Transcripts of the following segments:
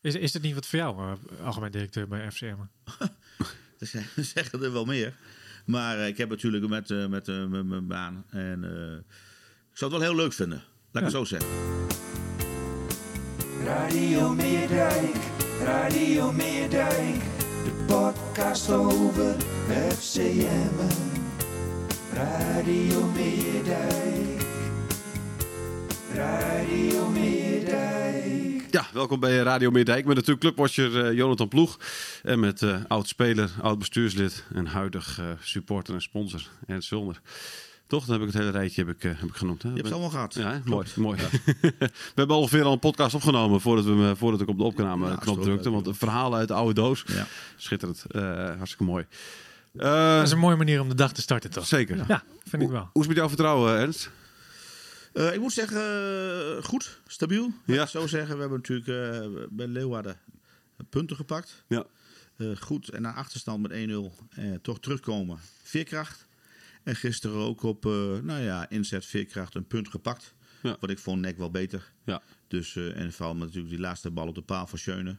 Is, is dit niet wat voor jou, uh, algemeen directeur bij FCM? er zeggen er wel meer. Maar uh, ik heb natuurlijk met, uh, met mijn baan. En ik zou het wel heel leuk vinden. Laat ik het zo zeggen. Radio Meerdijk, Radio Meerdijk. De podcast over FCM. Radio Meerdijk. Radio Meerdijk. Ja, welkom bij Radio Meerdijk met natuurlijk clubwatcher uh, Jonathan Ploeg. En met uh, oud-speler, oud-bestuurslid en huidig uh, supporter en sponsor Ernst Zulner. Toch? Dan heb ik het hele rijtje heb ik, heb ik genoemd. Hè? Je hebt het allemaal gehad. Ja, mooi. mooi. Ja. we hebben ongeveer al een podcast opgenomen voordat, we, voordat ik op de opname ja, knop drukte. Want een verhaal uit de oude doos. Ja. Schitterend. hartstikke mooi. dat is een mooie manier om de dag te starten, toch? Zeker. Ja, vind ik wel. Hoe is het met jouw vertrouwen, Ernst? Uh, ik moet zeggen, uh, goed, stabiel. Ja. Zo zeggen, we hebben natuurlijk uh, bij Leeuwarden punten gepakt. Ja. goed, en na achterstand met 1-0 toch terugkomen. Veerkracht. En gisteren ook op, nou ja, inzet veerkracht een punt gepakt. Ja. Wat ik vond nek wel beter. Ja. Dus, en vooral met natuurlijk die laatste bal op de paal van Schöne.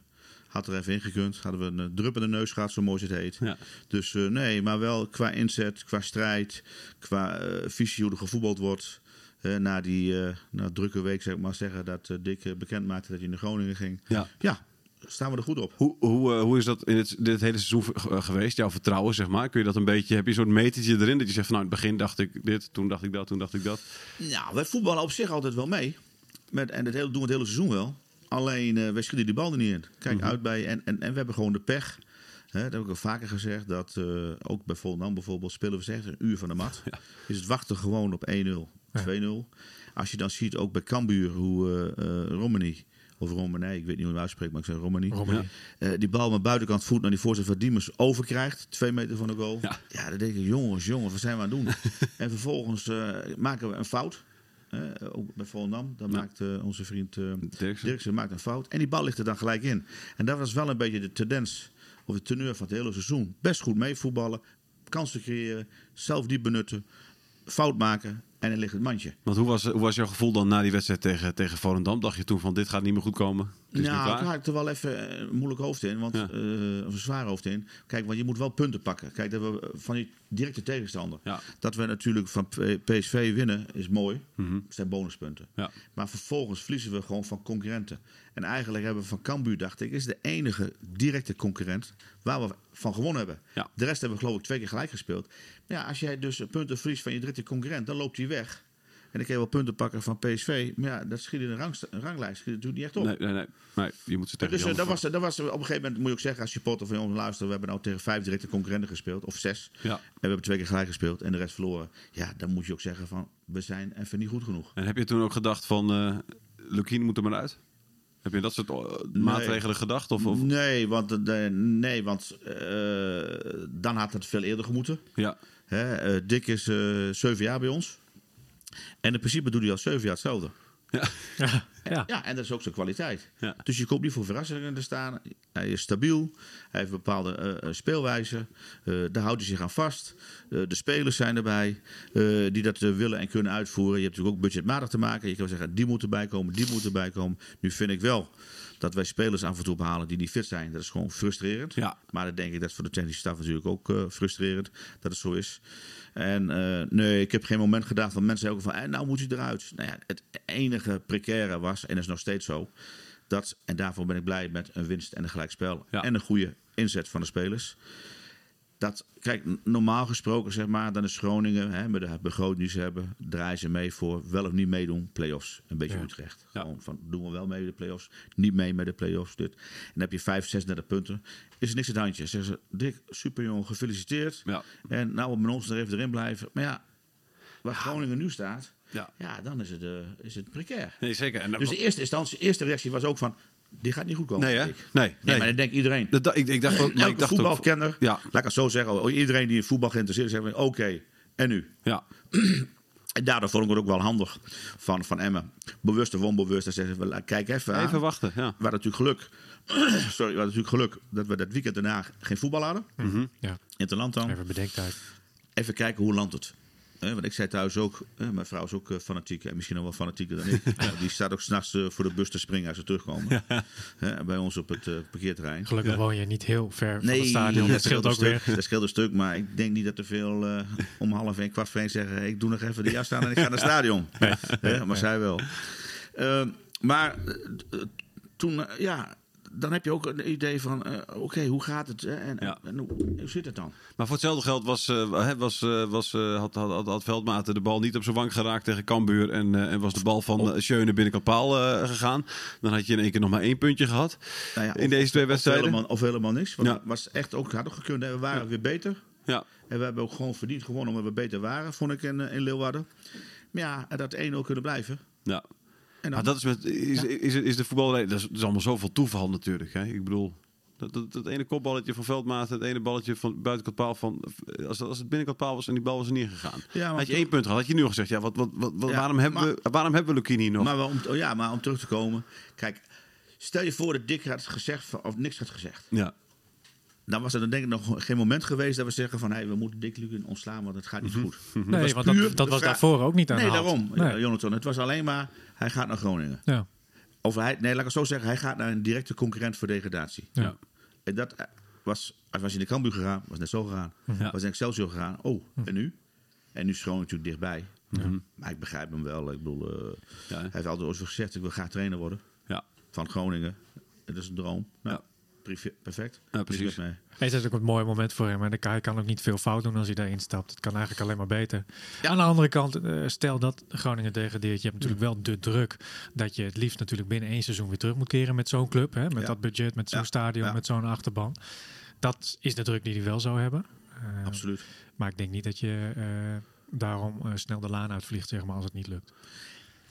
Had er even ingekund. Hadden we een drup in de neus gehad, zo mooi het heet. Ja. Dus nee, maar wel qua inzet, qua strijd, qua visie hoe er gevoetbald wordt. Uh, na die uh, na drukke week, zeg ik maar zeggen, dat uh, Dick bekend maakte dat hij naar Groningen ging. Ja. ja, staan we er goed op. Hoe, hoe, hoe is dat in het, dit hele seizoen geweest? Jouw vertrouwen, zeg maar. Kun je dat een beetje, heb je een soort metertje erin dat je zegt van nou, in het begin dacht ik dit, toen dacht ik dat, toen dacht ik dat? Ja, wij voetballen op zich altijd wel mee. Met, en dat hele, doen we het hele seizoen wel. Alleen, wij schieten die bal er niet in. Kijk Mhm. uit bij, en, en, en we hebben gewoon de pech. Hè, dat heb ik al vaker gezegd. Dat ook bij Volendam bijvoorbeeld spelen we zeg een uur van de mat. Ja. Is het wachten gewoon op 1-0. 2-0. Als je dan ziet ook bij Cambuur hoe uh, uh, Romani, of Romani, ik weet niet hoe je het uitspreekt, maar ik zeg Romani. Romani. Uh, die bal met buitenkant voet naar die voorzet van Diemers overkrijgt. Twee meter van de goal. Ja, ja dan denk ik, jongens, jongens, wat zijn we aan het doen? en vervolgens uh, maken we een fout. ook bij Volendam. Dan ja. maakt onze vriend Dirksen. Dirksen maakt een fout. En die bal ligt er dan gelijk in. En dat was wel een beetje de tendens, of de teneur van het hele seizoen. Best goed meevoetballen, kansen creëren, zelf diep benutten, fout maken en dan ligt het mandje. Want hoe was, hoe was jouw gevoel dan na die wedstrijd tegen, tegen Volendam? Dacht je toen van dit gaat niet meer goed komen? Nou, ik er wel even een moeilijk hoofd in, want, ja. uh, of een zwaar hoofd in. Kijk, want je moet wel punten pakken. Kijk, dat we van die directe tegenstander. Ja. Dat we natuurlijk van PSV winnen is mooi. Mm -hmm. Dat zijn bonuspunten. Ja. Maar vervolgens verliezen we gewoon van concurrenten. En eigenlijk hebben we van Cambuur, dacht ik, is de enige directe concurrent waar we van gewonnen hebben. Ja. De rest hebben we geloof ik twee keer gelijk gespeeld. Maar ja, als jij dus punten verliest van je directe concurrent, dan loopt hij weg. En dan kun je wel punten pakken van PSV. Maar ja, dat schiet in rang, een ranglijst. Schiet natuurlijk niet echt op. Nee, nee, nee. nee je moet ze tegen Dus uh, dat, was, dat was op een gegeven moment, moet je ook zeggen, als supporter van jongens luisteren. We hebben nou tegen vijf directe concurrenten gespeeld. Of zes. Ja. En we hebben twee keer gelijk gespeeld. En de rest verloren. Ja, dan moet je ook zeggen van, we zijn even niet goed genoeg. En heb je toen ook gedacht van, uh, Lukien moet er maar uit? Heb je dat soort maatregelen nee. gedacht? Of, of? Nee, want, nee, want dan had het veel eerder gemoeten. Ja. Hè, uh, Dick is uh, zeven jaar bij ons. En in principe doet hij al zeven jaar hetzelfde. Ja. Ja, ja. ja, en dat is ook zijn kwaliteit. Ja. Dus je komt niet voor verrassingen te staan. Hij is stabiel. Hij heeft een bepaalde uh, speelwijze. Uh, daar houdt hij zich aan vast. Uh, de spelers zijn erbij die dat willen en kunnen uitvoeren. Je hebt natuurlijk ook budgetmatig te maken. Je kan zeggen, die moeten bijkomen, die moeten bijkomen. Nu vind ik wel dat wij spelers af en toe behalen die niet fit zijn. Dat is gewoon frustrerend. Ja. Maar dan denk ik dat is voor de technische staf natuurlijk ook frustrerend dat het zo is. En nee, ik heb geen moment gedacht van mensen ook van, eh, nou moet hij eruit. Nou ja, het enige precaire was, en dat is nog steeds zo, dat, en daarvoor ben ik blij met een winst en een gelijkspel Ja. en een goede inzet van de spelers. dat, kijk, normaal gesproken zeg maar, dan is Groningen, hè, met de begroting die ze hebben, draaien ze mee voor wel of niet meedoen, play-offs. Een beetje Ja. Utrecht. Ja. Gewoon van, doen we wel mee met de play-offs, niet mee met de play-offs. Dit. En dan heb je 5, 36 punten. Is er niks aan het handje. Zeggen ze, Dick, super jongen, gefeliciteerd. Ja. En nou, met ons er even erin blijven. Maar ja, waar Groningen nu staat, Ja. ja, dan is het, eh, is het precair. Nee, zeker. En, Dus de eerste instantie, eerste reactie was ook van, dit gaat niet goed komen. nee, hè? Nee, Nee, nee. maar dat denkt iedereen. Dat, da- ik, ik dacht ook... maar ik dacht ook- voetbalkenner, Ja. laat ik het zo zeggen, iedereen die in voetbal geïnteresseerd is, zegt van, oké, en nu? Ja. En daardoor vond ik het ook wel handig van, van Emmen. Bewust of onbewust, dan zeggen ze, wel, kijk even aan. Even wachten, ja. We hadden natuurlijk geluk, sorry, we hadden natuurlijk geluk dat we dat weekend daarna geen voetbal hadden. Ja, In het land dan. even bedenktijd. Even kijken hoe landt het. Hè, want ik zei thuis ook, hè, mijn vrouw is ook eh, fanatiek. En misschien nog wel fanatieker dan ik. Ja, die staat ook s'nachts eh, voor de bus te springen als ze terugkomen. Hè, bij ons op het eh, parkeerterrein. Gelukkig woon je niet heel ver van Nee, het stadion. Dat scheelt een ook stuk, weer. Dat scheelt een stuk, maar ik denk niet dat er veel eh, om half één, kwart voor één zeggen... ik doe nog even de jas aan en ik ga naar het stadion. Hè, maar zij wel. Ehm, maar eh, eh, toen, eh, ja, dan heb je ook een idee van... eh, oké, hoe gaat het hè, en, Ja. en hoe, hoe zit het dan? Maar voor hetzelfde geld was, eh, was, eh, was, had, had, had, had Veldmaten de bal niet op zijn wang geraakt tegen Cambuur. En, en was de bal van Oh. Schöne binnenkant paal gegaan. Dan had je in één keer nog maar één puntje gehad. Nou ja, in of- deze twee of wedstrijden. Helemaal, of helemaal niks. Want Ja. was echt ook, had ook gekund. We waren weer beter. Ja, En we hebben ook gewoon verdiend gewonnen omdat we beter waren, vond ik in, in Leeuwarden. Maar ja, en dat 1-0 kunnen blijven. ja. En Maar dat is, met, is, is, is de voetballerij... Dat is, dat is allemaal zoveel toeval natuurlijk. Hè? Ik bedoel... Dat, dat, dat ene kopballetje van Veldmaten, het ene balletje van buitenkant paal van... Als, als het binnenkant paal was en die bal was er niet gegaan. Ja, had je één punt gehad, had je nu al gezegd... Ja, wat, wat, wat, wat- Ja, waarom, hebben maar- we, waarom hebben we Lucchini nog? maar, wel om, oh ja, maar om terug te komen. Kijk, stel je voor dat Dick had gezegd of niks had gezegd. ja, Dan was er dan denk ik nog geen moment geweest dat we zeggen van... Hey, we moeten Dick Lugen ontslaan, want het gaat niet goed. Nee, was want dat, dat was daarvoor ook niet aan Nee, de hand. daarom, Nee. eh, Jonathan. Het was alleen maar, hij gaat naar Groningen. Ja. Of hij, nee, laat ik het zo zeggen, hij gaat naar een directe concurrent voor degradatie. Ja. En dat eh, was, hij was in de Cambuur gegaan, was net zo gegaan. Ja. Was in Excelsior gegaan. Oh, en nu? En nu is Groningen natuurlijk dichtbij. Maar ik begrijp hem wel. Ik bedoel, eh, Ja, hij heeft altijd ooit gezegd, ik wil graag trainer worden ja. van Groningen. Het is een droom. Nou, Ja. Perfect. Ja, precies. Mee. Het is ook een mooi moment voor hem. En hij kan ook niet veel fout doen als hij daarin stapt. Het kan eigenlijk alleen maar beter. Ja. Aan de andere kant, eh, stel dat Groningen degradeert. Je hebt natuurlijk wel de druk dat je het liefst natuurlijk binnen één seizoen weer terug moet keren met zo'n club. Hè? Met Ja. dat budget, met zo'n Ja. stadion, Ja. met zo'n achterban. Dat is de druk die hij wel zou hebben. Eh, Absoluut. Maar ik denk niet dat je eh, daarom eh, snel de laan uitvliegt, zeg maar, als het niet lukt.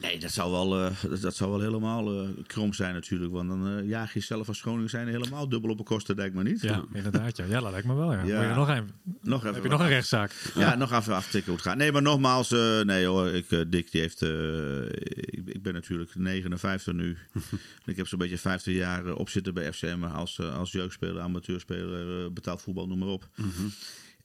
Nee, dat zou wel, eh, dat, zou wel helemaal eh, krom zijn natuurlijk. Want dan eh, jaag je zelf als Groningen zijn helemaal dubbel op een kosten, denk ik maar niet. Ja, inderdaad. Ja, ja dat lijkt me wel. Ja. Ja. Moet je nog een, Nog even heb je nog een rechtszaak? Ja, nog even aftikken hoe het gaat. Nee, maar nogmaals, nee hoor, ik, Dick die heeft, ik, ik ben natuurlijk 59 nu. ik heb zo'n beetje 15 jaar op zitten bij FCM als, als jeugdspeler, amateurspeler, betaald voetbal, noem maar op.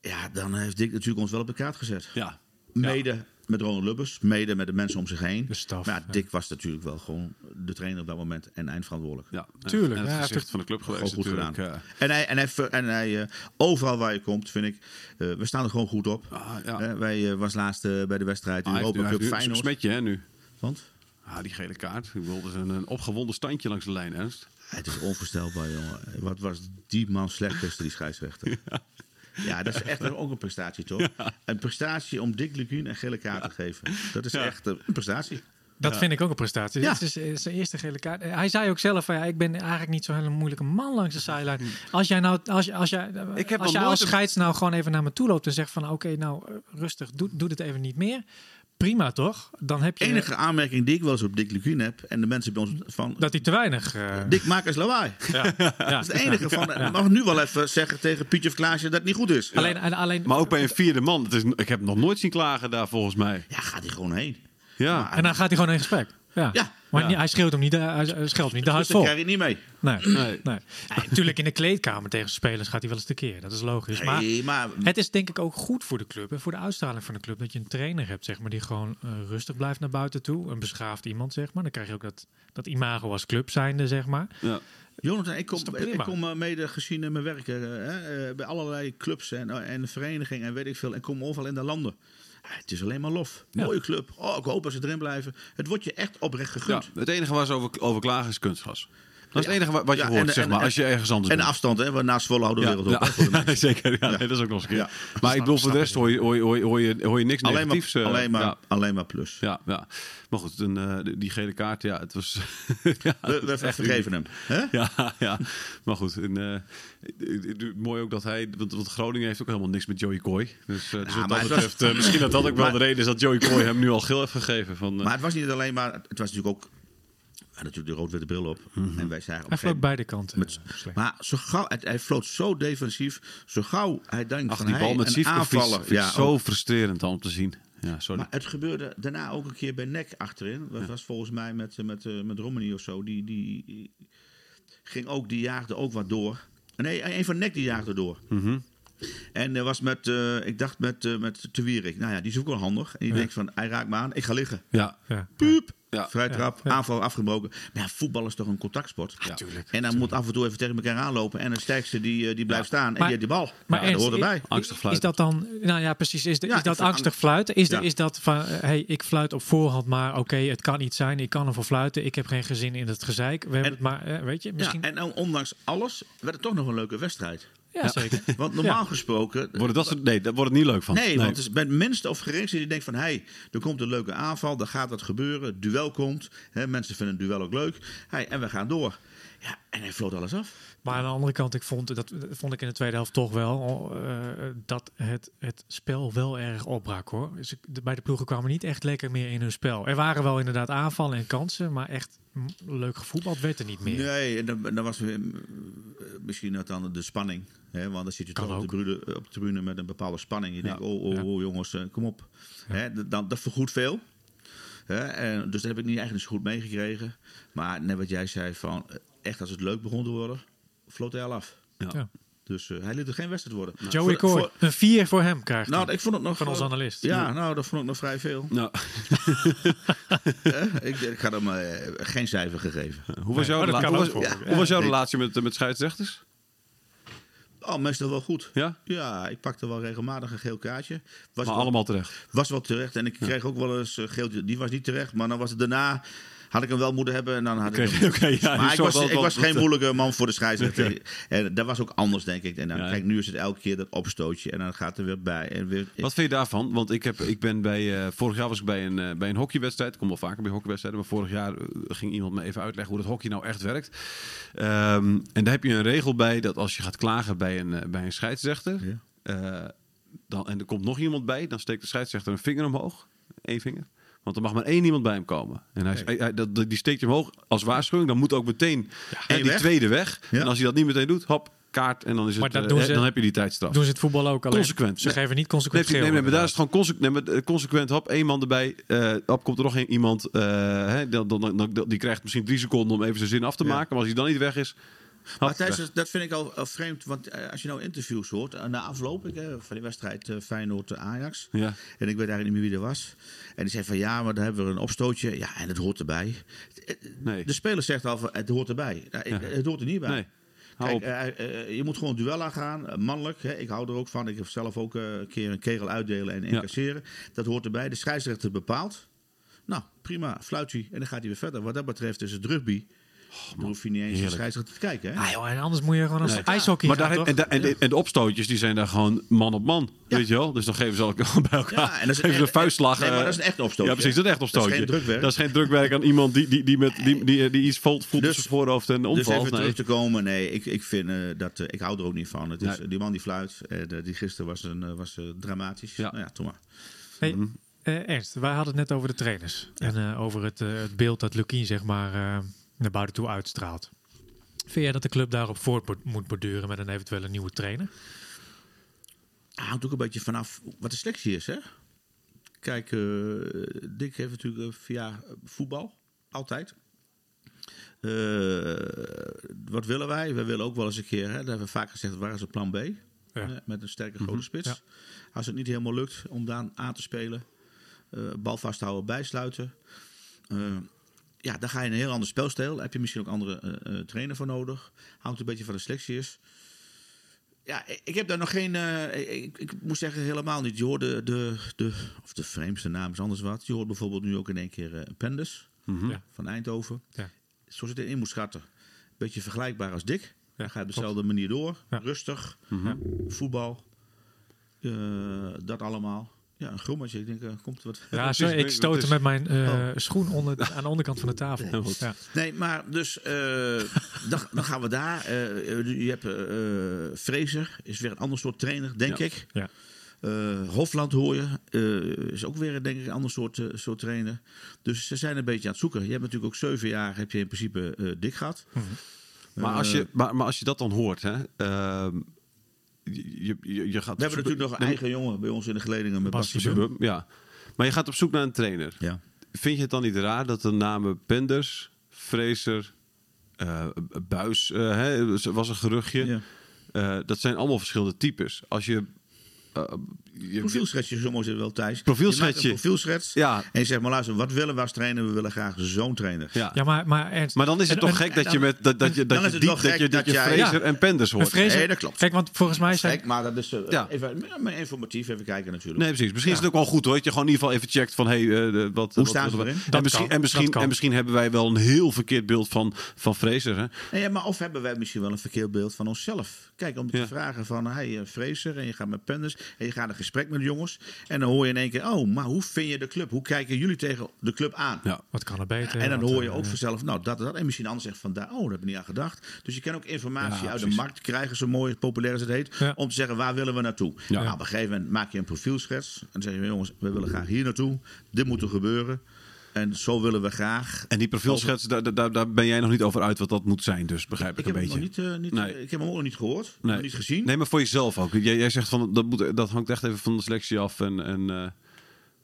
Ja, dan heeft Dick natuurlijk ons wel op de kaart gezet. Ja. Mede met Ronald Lubbers, mede met de mensen om zich heen. De staf, Maar ja, ja. Dick was natuurlijk wel gewoon de trainer op dat moment en eindverantwoordelijk. Ja, Tuurlijk, En het ja, hij gezicht heeft van de club geweest Gewoon goed natuurlijk. gedaan. ja. En hij, en hij, en hij eh, overal waar je komt, vind ik, eh, we staan er gewoon goed op. Ah, ja. Eh, wij eh, was laatst bij de wedstrijd Ah, Europa hij Cup heeft nu een Feyenoord. smetje hè, nu. Want? Ah, die gele kaart. Ik is een, een opgewonden standje langs de lijn, Ernst. Het is onvoorstelbaar, jongen. Wat was die man slecht tussen die scheidsrechter. Ja. Dat is echt ook een prestatie, toch? Een prestatie om Dick Lugin een gele kaart te geven. Dat is echt eh, een prestatie. Dat vind ik ook een prestatie. Ja. Dit is eh, zijn eerste gele kaart. Eh, Hij zei ook zelf van ja, ik ben eigenlijk niet zo'n hele moeilijke man langs de zijlijn. Als jij nou, als, je- als jij, eh, Ik heb als nog jij als scheids nou gewoon even naar me toe loopt en zegt van oké, nou eh, rustig, doe, doe dit even niet meer. Prima toch? Dan heb je enige aanmerking die ik wel eens op Dick Lugin heb... en de mensen bij ons van... dat hij te weinig. eh, Dick, maak eens lawaai. ja, ja. Dat is het enige van... Ik mag nu wel even zeggen tegen Pietje of Klaasje dat het niet goed is. Alleen, en alleen, Maar ook bij een vierde man. Het is, ik heb hem nog nooit zien klagen daar volgens mij. Ja, gaat hij gewoon heen. Ja. en dan gaat hij gewoon in gesprek. Ja. Ja. Maar Ja. niet- hij schreeuwt hem niet, eh, hij scheldt hem niet de Dus vol. krijg je niet mee. Nee, Nee. nee. Ja, natuurlijk in de kleedkamer tegen spelers gaat hij wel eens tekeer. Dat is logisch. Maar Nee, maar het is denk ik ook goed voor de club en voor de uitstraling van de club dat je een trainer hebt, zeg maar, die gewoon eh, rustig blijft naar buiten toe. Een beschaafd iemand, zeg maar. Dan krijg je ook dat, dat imago als club zijnde, zeg maar. Ja. Jonathan, ik kom, ik kom eh, mede gezien in mijn werk hè, eh, bij allerlei clubs en, en verenigingen en weet ik veel. En kom overal in de landen. Ja, het is alleen maar lof. Ja. Mooie club. Oh, ik hoop dat ze erin blijven. Het wordt je echt oprecht ja. gegund. Het enige waar ze over, over klagen is kunstgras. Dat is het enige wat, je hoort, en- zeg en- maar, als je ergens anders En bent. afstand, hè? naast Zwolle houden de wereld op. ja, zeker. Ja. Nee, dat is ook nog eens een keer. Ja. Maar ik bedoel, voor de rest hoor je, hoor je, hoor je, hoor je, niks Alleen negatiefs. maar, eh, alleen, maar, alleen maar plus. Ja, ja. Maar goed, een, eh, die- gele kaart, ja, het was... ja, We, we vergeven hem. Hè? Ja, ja, maar goed. En, eh, het- het- mooi ook dat hij... Want, want Groningen heeft ook helemaal niks met Joey Coy. Dus, eh, dus wat maar dat betreft... eh, misschien dat dat ook wel Maar- de reden is dat Joey Coy hem nu al geel heeft gegeven. Van, eh, Maar het was niet alleen maar, het was natuurlijk ook, hadden natuurlijk de rood-witte bril op. Mhm. En wij zagen op Hij floot beide kanten. Met- eh. Maar zo gauw, het- hij floot zo defensief. Zo gauw hij denkt Ach, van die bal met Ja, zo ook. frustrerend om te zien. Ja, sorry. Maar het gebeurde daarna ook een keer bij Nek achterin. Dat was volgens mij met, eh, met, eh, met Romani of zo. Die, die ging ook, die jaagde ook wat door. Nee, een van Nek die jaagde door. Mhm. En er was met, eh, ik dacht met, eh met Te Wierik. Nou ja, die is ook wel handig. En je denkt van, hij raakt me aan, ik ga liggen. Ja, ja. Puup. Ja. Vrij trap, aanval afgebroken. Maar ja, voetbal is toch een contactsport? Ja, tuurlijk. En dan moet af en toe even tegen elkaar aanlopen. En de sterkste die, eh, die blijft staan. En die heeft die bal. Maar ja, dat Ernst, hoort erbij. Angstig Is fluiten. dat dan, nou ja, precies. Is, de, Ja, is dat angstig angst- fluiten? Is, de, is dat van, eh, hey, ik fluit op voorhand, maar oké, het kan niet zijn. Ik kan ervoor fluiten. Ik heb geen gezin in het gezeik. We hebben En- het maar, eh, weet je, misschien. Ja, en ondanks alles werd het toch nog een leuke wedstrijd. Ja, zeker. Want normaal gesproken... Wordt het dat soort, nee, daar wordt het niet leuk van. Nee, want het is bij het minste of geringste die denkt van... hé, hey, er komt een leuke aanval, er gaat wat gebeuren, het duel komt. Hè, mensen vinden het duel ook leuk. Hey, en we gaan door. Ja, en hij vloot alles af. Maar aan de andere kant, ik vond, dat vond ik in de tweede helft toch wel eh, dat het, het spel wel erg opbrak hoor. Dus bij de ploegen kwamen niet echt lekker meer in hun spel. Er waren wel inderdaad aanvallen en kansen, maar echt leuk gevoetbald werd er niet meer. Nee, en dan, dan was weer, mm, misschien dat dan de spanning. Hè, want dan zit je Kan toch op de, tribune, op de tribune met een bepaalde spanning. Je Ja, denkt, oh, oh, ja. oh jongens, eh, kom op. Hè, dan, dat vergoedt veel. Hè, en, dus dat heb ik niet eigenlijk zo goed meegekregen. Maar net wat jij zei, van, eh, echt als het leuk begon te worden, floot hij al af. Ja. Ja. Dus eh, hij liet het geen wedstrijd worden. Joey Voor- Coy, voor- een 4 voor hem krijgt nou, ik vond het nog... van onze eh, analist. Ja, nou, dat vond ik nog vrij veel. Nou, ik, ik had hem geen cijfer gegeven. hoe was Nee, jouw, rela- hoe was, voor. hoe was jouw relatie met, met scheidsrechters? Oh, meestal wel goed. Ja? Ja, ik pakte wel regelmatig een geel kaartje. Was Maar wel- allemaal terecht. Was wel terecht. En ik kreeg ook wel eens uh, geel. Die was niet terecht. Maar dan was het daarna. Had ik hem wel moeten hebben. En dan had ik hem. ja, maar ik was, ik was dat- geen moeilijke man voor de scheidsrechter. En dat was ook anders, denk ik. En dan, Ja. kijk, nu is het elke keer dat opstootje. En dan gaat er weer bij. En weer, Wat vind je daarvan? Want ik, heb, ik ben bij. eh, vorig jaar was ik bij een, eh, bij een hockeywedstrijd. Ik kom wel vaker bij hockeywedstrijden. Maar vorig jaar eh, ging iemand me even uitleggen hoe het hockey nou echt werkt. Ehm, en daar heb je een regel bij dat als je gaat klagen bij een, bij een scheidsrechter. Ja. dan, en er komt nog iemand bij, dan steekt de scheidsrechter een vinger omhoog. Eén vinger. Want er mag maar één iemand bij hem komen. En hij, hij, hij- dat, die steekt je omhoog als waarschuwing. Dan moet ook meteen Eén die weg. tweede weg. Ja. En als hij dat niet meteen doet, hop, kaart. En dan, is Maar het, eh, ze- dan heb je die tijdstraf. Doen ze het voetbal ook alleen? Consequent. Ze Nee. geven niet consequent nee, geel. nee, maar daar is het gewoon consequent, nee, maar, eh, consequent hop, één man erbij. eh hop, komt er nog een, iemand, eh, hè, dan, dan, dan, dan- die krijgt misschien drie seconden om even zijn zin af te Ja. maken. Maar als hij dan niet weg is, Maar Thijs, dat vind ik al, al vreemd. Want eh, als je nou interviews hoort. eh, Na afloop ik, eh, van die wedstrijd Feyenoord-Ajax. Ja. En ik weet eigenlijk niet meer wie er was. En die zei van ja, maar daar hebben we een opstootje. Ja, en het hoort erbij. Nee. De speler zegt al van het hoort erbij. Nou, ik- Het hoort er niet bij. Nee. Kijk, je moet gewoon duel aangaan, mannelijk. Hè. Ik hou er ook van. Ik heb zelf ook een keer een kegel uitdelen en incasseren. Dat hoort erbij. De scheidsrechter bepaalt. Nou, prima, fluit hij en dan gaat hij weer verder. Wat dat betreft is het rugby. Dan hoef je niet eens de heerlijk. scheidsrechter te kijken. Hè? Ah, joh, en anders moet je gewoon als Nee. ijshockey Maar gaan, daar, toch? en, en, de, en de opstootjes die zijn daar gewoon man op man. Ja. Weet je wel? Dus dan geven ze elkaar bij elkaar. Ja, en dat is geven ze een vuistslag. nee, maar dat is een echt opstootje, Ja, precies. Dat is echt Dat is opstootje. geen drukwerk. Dat is geen drukwerk aan iemand die, die, die, met, die, die, die iets voelt, voelt Dus- op zijn voorhoofd en Dus omvalt. even nee. terug te komen. Nee, ik, ik vind eh, dat... eh, ik hou er ook niet van. Het is, Nee. Die man die fluit. eh, die gisteren was, een, was eh, dramatisch. Ja. Nou ja, toch maar. Hey, Mhm. eh, Ernst, wij hadden het net over de trainers. En eh, over het, eh, het beeld dat Lukien zeg maar eh, naar buiten toe uitstraalt. Vind jij dat de club daarop voort moet borduren met een eventuele nieuwe trainer? hangt ook een beetje vanaf wat de selectie is, hè? Kijk, eh, Dick heeft natuurlijk eh, via voetbal, altijd. Eh, wat willen wij? We willen ook wel eens een keer, hè, dat hebben we vaak gezegd, waar is het plan B? Ja. Met een sterke grote spits. Ja. Als het niet helemaal lukt om daar aan te spelen, eh, bal vasthouden, bijsluiten. Eh, ja, dan ga je een heel ander spelstijl. Heb je misschien ook andere eh, eh, trainer voor nodig. Hangt een beetje van de selectie is. Ja, ik- ik heb daar nog geen. eh, ik, ik moet zeggen, helemaal niet. Je hoort de, de, de. Of de vreemdste naam is anders wat. Je hoort bijvoorbeeld nu ook in één keer Pendus Mhm. Ja. van Eindhoven. Ja. Zoals je het in moet schatten. Beetje vergelijkbaar als Dick. Hij gaat op dezelfde manier door. Ja. Rustig. Ja. Voetbal. Eh, dat allemaal. Ja, een grommetje. Ik denk, eh, komt er wat. Ja, sorry, ik stootte is- met mijn eh, Oh. schoen onder, aan de onderkant van de tafel. goed. Ja. Nee, maar dus eh, dan, dan gaan we daar. Eh, je hebt eh Fraser, is weer een ander soort trainer, denk Ja. ik. Ja. Eh, Hofland hoor je, eh, is ook weer denk ik een ander soort, soort trainer. Dus ze zijn een beetje aan het zoeken. Je hebt natuurlijk ook zeven jaar, heb je in principe eh, dik gehad. Maar als, je, maar, maar als je dat dan hoort, hè, ehm, je, je, je gaat We hebben natuurlijk nog een eigen jongen bij ons in de geledingen met Bum. Ja, maar je gaat op zoek naar een trainer. Ja. Vind je het dan niet raar dat de namen Penders, Fraser, eh, Buis, hè, was een geruchtje. Ja. Eh, dat zijn allemaal verschillende types. Als je... eh, je Profielschetsje, zo mooi het wel, Thijs. Profielschetsje. Profielschets. Ja. En je zegt, maar luister, wat willen we als trainer? We willen graag zo'n trainer. ja. Ja, maar, maar Ernst... Maar dan is het en- toch en- gek en dat je met dat, dat je dat dan je dat je dat je Fraser en Penders hoort. Fraser- Nee, dat klopt. Kijk, want volgens mij zijn... Kijk, maar dat is eh, Ja. even maar informatief even kijken natuurlijk. Nee, precies. Misschien is het ook wel goed hoor. Dat je gewoon in ieder geval even checkt van hey, eh, de- wat, wat, staan ze erin? En Dat misschien, en, misschien, en misschien hebben wij wel een heel verkeerd beeld van, van Fraser. Ja, maar of hebben wij misschien wel een verkeerd beeld van onszelf? Kijk, om te vragen van, hey, Fraser, en je gaat met Penders, en je gaat een gesprek met de jongens. En dan hoor je in één keer, oh, maar hoe vind je de club? Hoe kijken jullie tegen de club aan? Ja. Wat kan er beter? En dan hoor je eh, ook vanzelf, nou, dat en dat. En misschien anders zegt van, daar, oh, daar heb ik niet aan gedacht. Dus je kan ook informatie Ja, uit precies. de markt krijgen, zo mooi, populair als het heet. Ja. Om te zeggen, waar willen we naartoe? Nou, op een gegeven moment maak je een profielschets. En dan zeg je, jongens, we willen graag hier naartoe. Dit moet er gebeuren. En zo willen we graag. En die profielschets, daar, daar, daar ben jij nog niet over uit wat dat moet zijn. Dus begrijp ik, Ik een heb, hem nog beetje. niet, eh, niet, Nee. eh, ik heb hem ook nog niet gehoord, Nee. nog niet gezien. Nee, maar voor jezelf ook. Jij, jij zegt van dat, moet, dat hangt echt even van de selectie af. En, en, eh,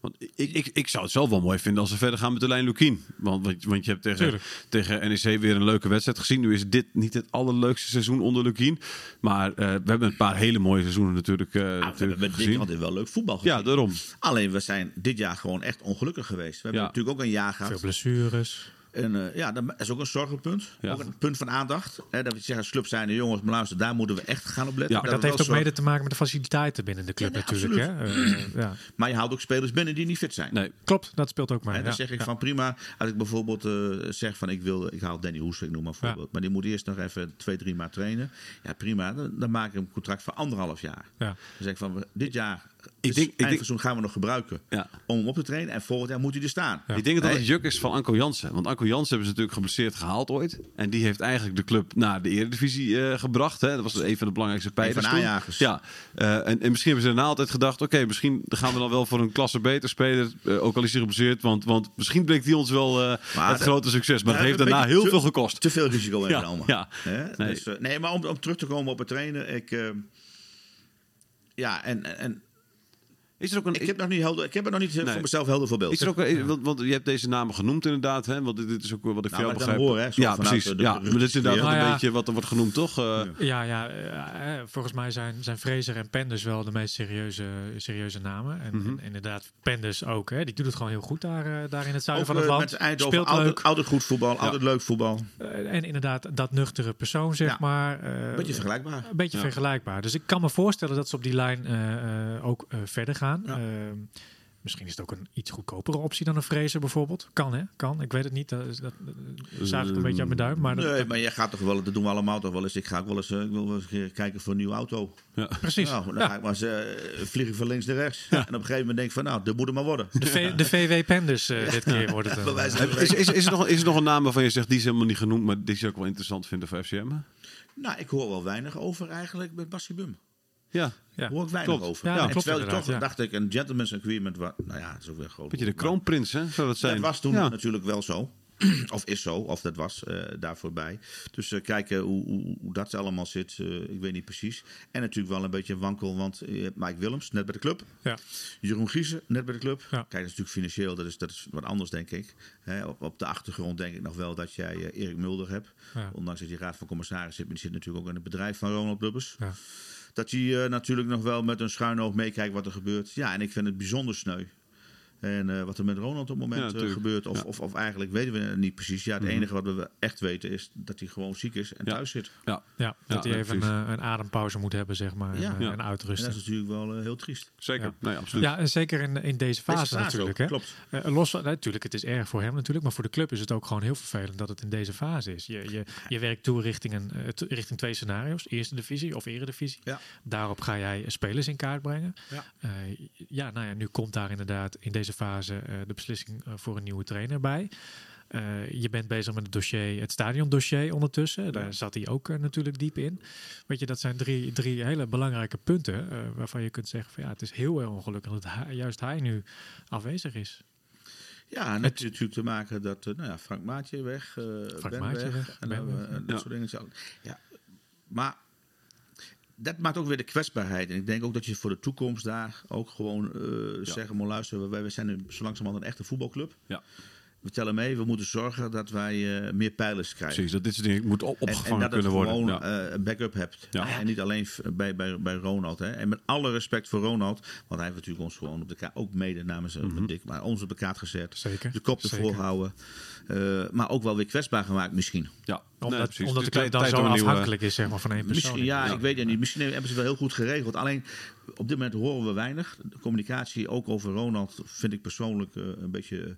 want ik, ik, ik zou het zelf wel mooi vinden als ze verder gaan met de lijn Lukien. Want, want, je hebt tegen, Tuurlijk. tegen NEC weer een leuke wedstrijd gezien. Nu is dit niet het allerleukste seizoen onder Lukien. Maar eh, we hebben een paar hele mooie seizoenen natuurlijk, eh Ah, we hebben natuurlijk met Dick gezien. altijd wel leuk voetbal gezien. Ja, daarom. Alleen we zijn dit jaar gewoon echt ongelukkig geweest. We hebben Ja. natuurlijk ook een jaar Veel gehad. blessures. En eh, ja, dat is ook een zorgenpunt. Ja. Ook een punt van aandacht. Hè, dat we zeggen als club zijn, de jongens, maar luister, daar moeten we echt gaan op letten. Ja. Maar Dat heeft ook mede te maken met de faciliteiten binnen de club Ja, nee, natuurlijk. Hè? Eh, ja. Maar je houdt ook spelers binnen die niet fit zijn. Nee, Klopt, dat speelt ook mee. En dan ja. zeg ik Ja. van prima, als ik bijvoorbeeld eh, zeg van ik wil, ik haal Danny Hoes, ik noem maar een voorbeeld. Maar die moet eerst nog even twee, drie maand trainen. Ja, prima. Dan, dan maak ik een contract voor anderhalf jaar. Ja. Dan zeg ik van dit jaar, Ik dit denk- ik denk- eindseizoen gaan we nog gebruiken Ja. om hem op te trainen. En volgend jaar moet hij er staan. Ja. Ik denk dat dat het juk is van Anko Jansen. Want Anko Jansen hebben ze natuurlijk geblesseerd gehaald ooit. En die heeft eigenlijk de club naar de eredivisie eh, gebracht. Hè. Dat was een van de belangrijkste pijlers van aanjagers. Ja. Eh, en, en misschien hebben ze daarna altijd gedacht... oké, misschien gaan we dan wel voor een klasse beter speler. eh, ook al is hij geblesseerd. Want, want misschien brengt hij ons wel eh, het grote succes. Maar dat heeft daarna heel te- veel gekost. Te veel risico ingenomen. ja. Hè? Nee. Dus, nee, maar om, om terug te komen op het trainen. Ik, eh, ja, en, en- en Is er ook een... ik heb nog niet helder, ik heb er nog niet eh, Nee. voor mezelf helder voorbeeld. Is er ook, een- want, want je hebt deze namen genoemd inderdaad. Hè? Want dit, dit is ook wat ik Nou, dan begrijp. hoor, hè, ja, precies. de- ja, de- maar dit is inderdaad Ja. een Nou ja. beetje wat er wordt genoemd, toch? Eh, Ja, ja eh, eh, volgens mij zijn, zijn Fraser en Penders wel de meest serieuze, serieuze namen. En, Mhm. en inderdaad, Penders ook. Hè? Die doet het gewoon heel goed daar, eh, daar in het zuiden Ook, van het eh, land. met Eindhoven, Speelt altijd, leuk. altijd goed voetbal, altijd leuk voetbal. Eh, en inderdaad, dat nuchtere persoon, zeg Ja. maar. eh, Beetje vergelijkbaar. Een beetje Ja. vergelijkbaar. Dus ik kan me voorstellen dat ze op die lijn eh, eh, ook eh, verder gaan. Ja. Ehm, misschien is het ook een iets goedkopere optie dan een Fraser bijvoorbeeld. Kan hè, kan. Ik weet het niet. Dat, is- dat, dat zaag ik een beetje aan mijn duim. Maar dat, Nee, dat- maar jij gaat toch wel, dat doen we allemaal toch wel eens. Ik ga ook wel eens, eh, ik wil wel eens een keer kijken voor een nieuwe auto. ja. precies. Nou, dan Ja. ga ik maar eens eh, vliegen van links naar rechts. En op een gegeven moment denk ik van, nou, dat moet er maar worden. De, v, de VW Penders eh, dit keer wordt het. een- Is, is, is, er nog, is er nog een naam waarvan je zegt, die is helemaal niet genoemd, maar die zou ik wel interessant vinden voor FCM? Nou, ik hoor wel weinig over eigenlijk met Bassie Bum. Ja, ja. hoor ik weinig klopt. over. Ja, klopt terwijl ik toch ja. dacht ik, een gentleman's agreement, wa- nou ja, dat is ook weer groot. beetje de kroonprins, hè? Zou dat zijn? Dat was toen Ja. natuurlijk wel zo. of is zo, of dat was eh, daar voorbij. Dus eh, kijken hoe, hoe, hoe dat allemaal zit, eh, ik weet niet precies. En natuurlijk wel een beetje wankel, want je hebt Mike Willems, net bij de club. Ja. Jeroen Giezen, net bij de club. Ja. Kijk, dat is natuurlijk financieel, dat is, dat is wat anders, denk ik. Hè, op, op de achtergrond denk ik nog wel dat jij Erik Mulder hebt. Ja. Ondanks dat je raad van commissaris zit, maar die zit natuurlijk ook in het bedrijf van Ronald Lubbers. Ja. Dat hij eh, natuurlijk nog wel met een schuin oog meekijkt wat er gebeurt. Ja, en ik vind het bijzonder sneu. En eh, wat er met Ronald op het moment Ja, eh, gebeurt, of, Ja. of, of eigenlijk weten we het niet precies. Ja, het Mhm. enige wat we echt weten is dat hij gewoon ziek is en Ja. thuis zit. Ja, Ja, dat Ja, hij even een, een adempauze moet hebben, zeg maar. Ja. En, eh, Ja. en En dat uitrusten. is natuurlijk wel eh, heel triest. zeker. Ja. Nee, absoluut. Ja, en zeker in, in deze fase, Deze fase natuurlijk. ook, Hè? Klopt. Eh, los van, natuurlijk, het is erg voor hem natuurlijk, maar voor de club is het ook gewoon heel vervelend dat het in deze fase is. Je, je, je werkt toe richting, een, eh, richting twee scenario's, eerste divisie of eredivisie. Ja. Daarop ga jij spelers in kaart brengen. Ja. Eh, ja, nou ja, nu komt daar inderdaad in deze fase eh, de beslissing eh, voor een nieuwe trainer bij. Eh, je bent bezig met het dossier, het stadiondossier ondertussen. Daar zat hij ook natuurlijk diep in. Weet je, dat zijn drie, drie hele belangrijke punten waarvan je kunt zeggen van ja, het is heel erg ongelukkig dat hij, juist hij nu afwezig is. Ja, en het heeft natuurlijk te maken dat nou ja, Frank Maatje weg, Frank Ben Maatje weg, weg, en Ben dan, weg, ja. dat Ja. soort dingen. Ja, maar dat maakt ook weer de kwetsbaarheid. En ik denk ook dat je voor de toekomst daar ook gewoon eh zeggen moet luisteren. Wij, wij zijn nu zo langzamerhand een echte voetbalclub. Ja. We tellen mee, we moeten zorgen dat wij eh, meer pijlers krijgen. Precies, dat dit soort dingen moet op- En, opgevangen en dat kunnen worden. gewoon Ja. eh, een backup hebt. Ja. En niet alleen bij, bij, bij Ronald. Hè. En met alle respect voor Ronald. Want hij heeft natuurlijk ons gewoon op de kaart, ook mede namens mm. Dick, maar ons op de kaart gezet. Zeker. De kop ervoor Zeker. houden. Eh, maar ook wel weer kwetsbaar gemaakt misschien. ja. Nee, Omdat, precies. omdat de dan tijd zo afhankelijk is zeg maar, van één persoon. Misschien, ja, Ja. ik weet het niet. Misschien hebben ze het wel heel goed geregeld. Alleen op dit moment horen we weinig. De communicatie ook over Ronald vind ik persoonlijk eh, een beetje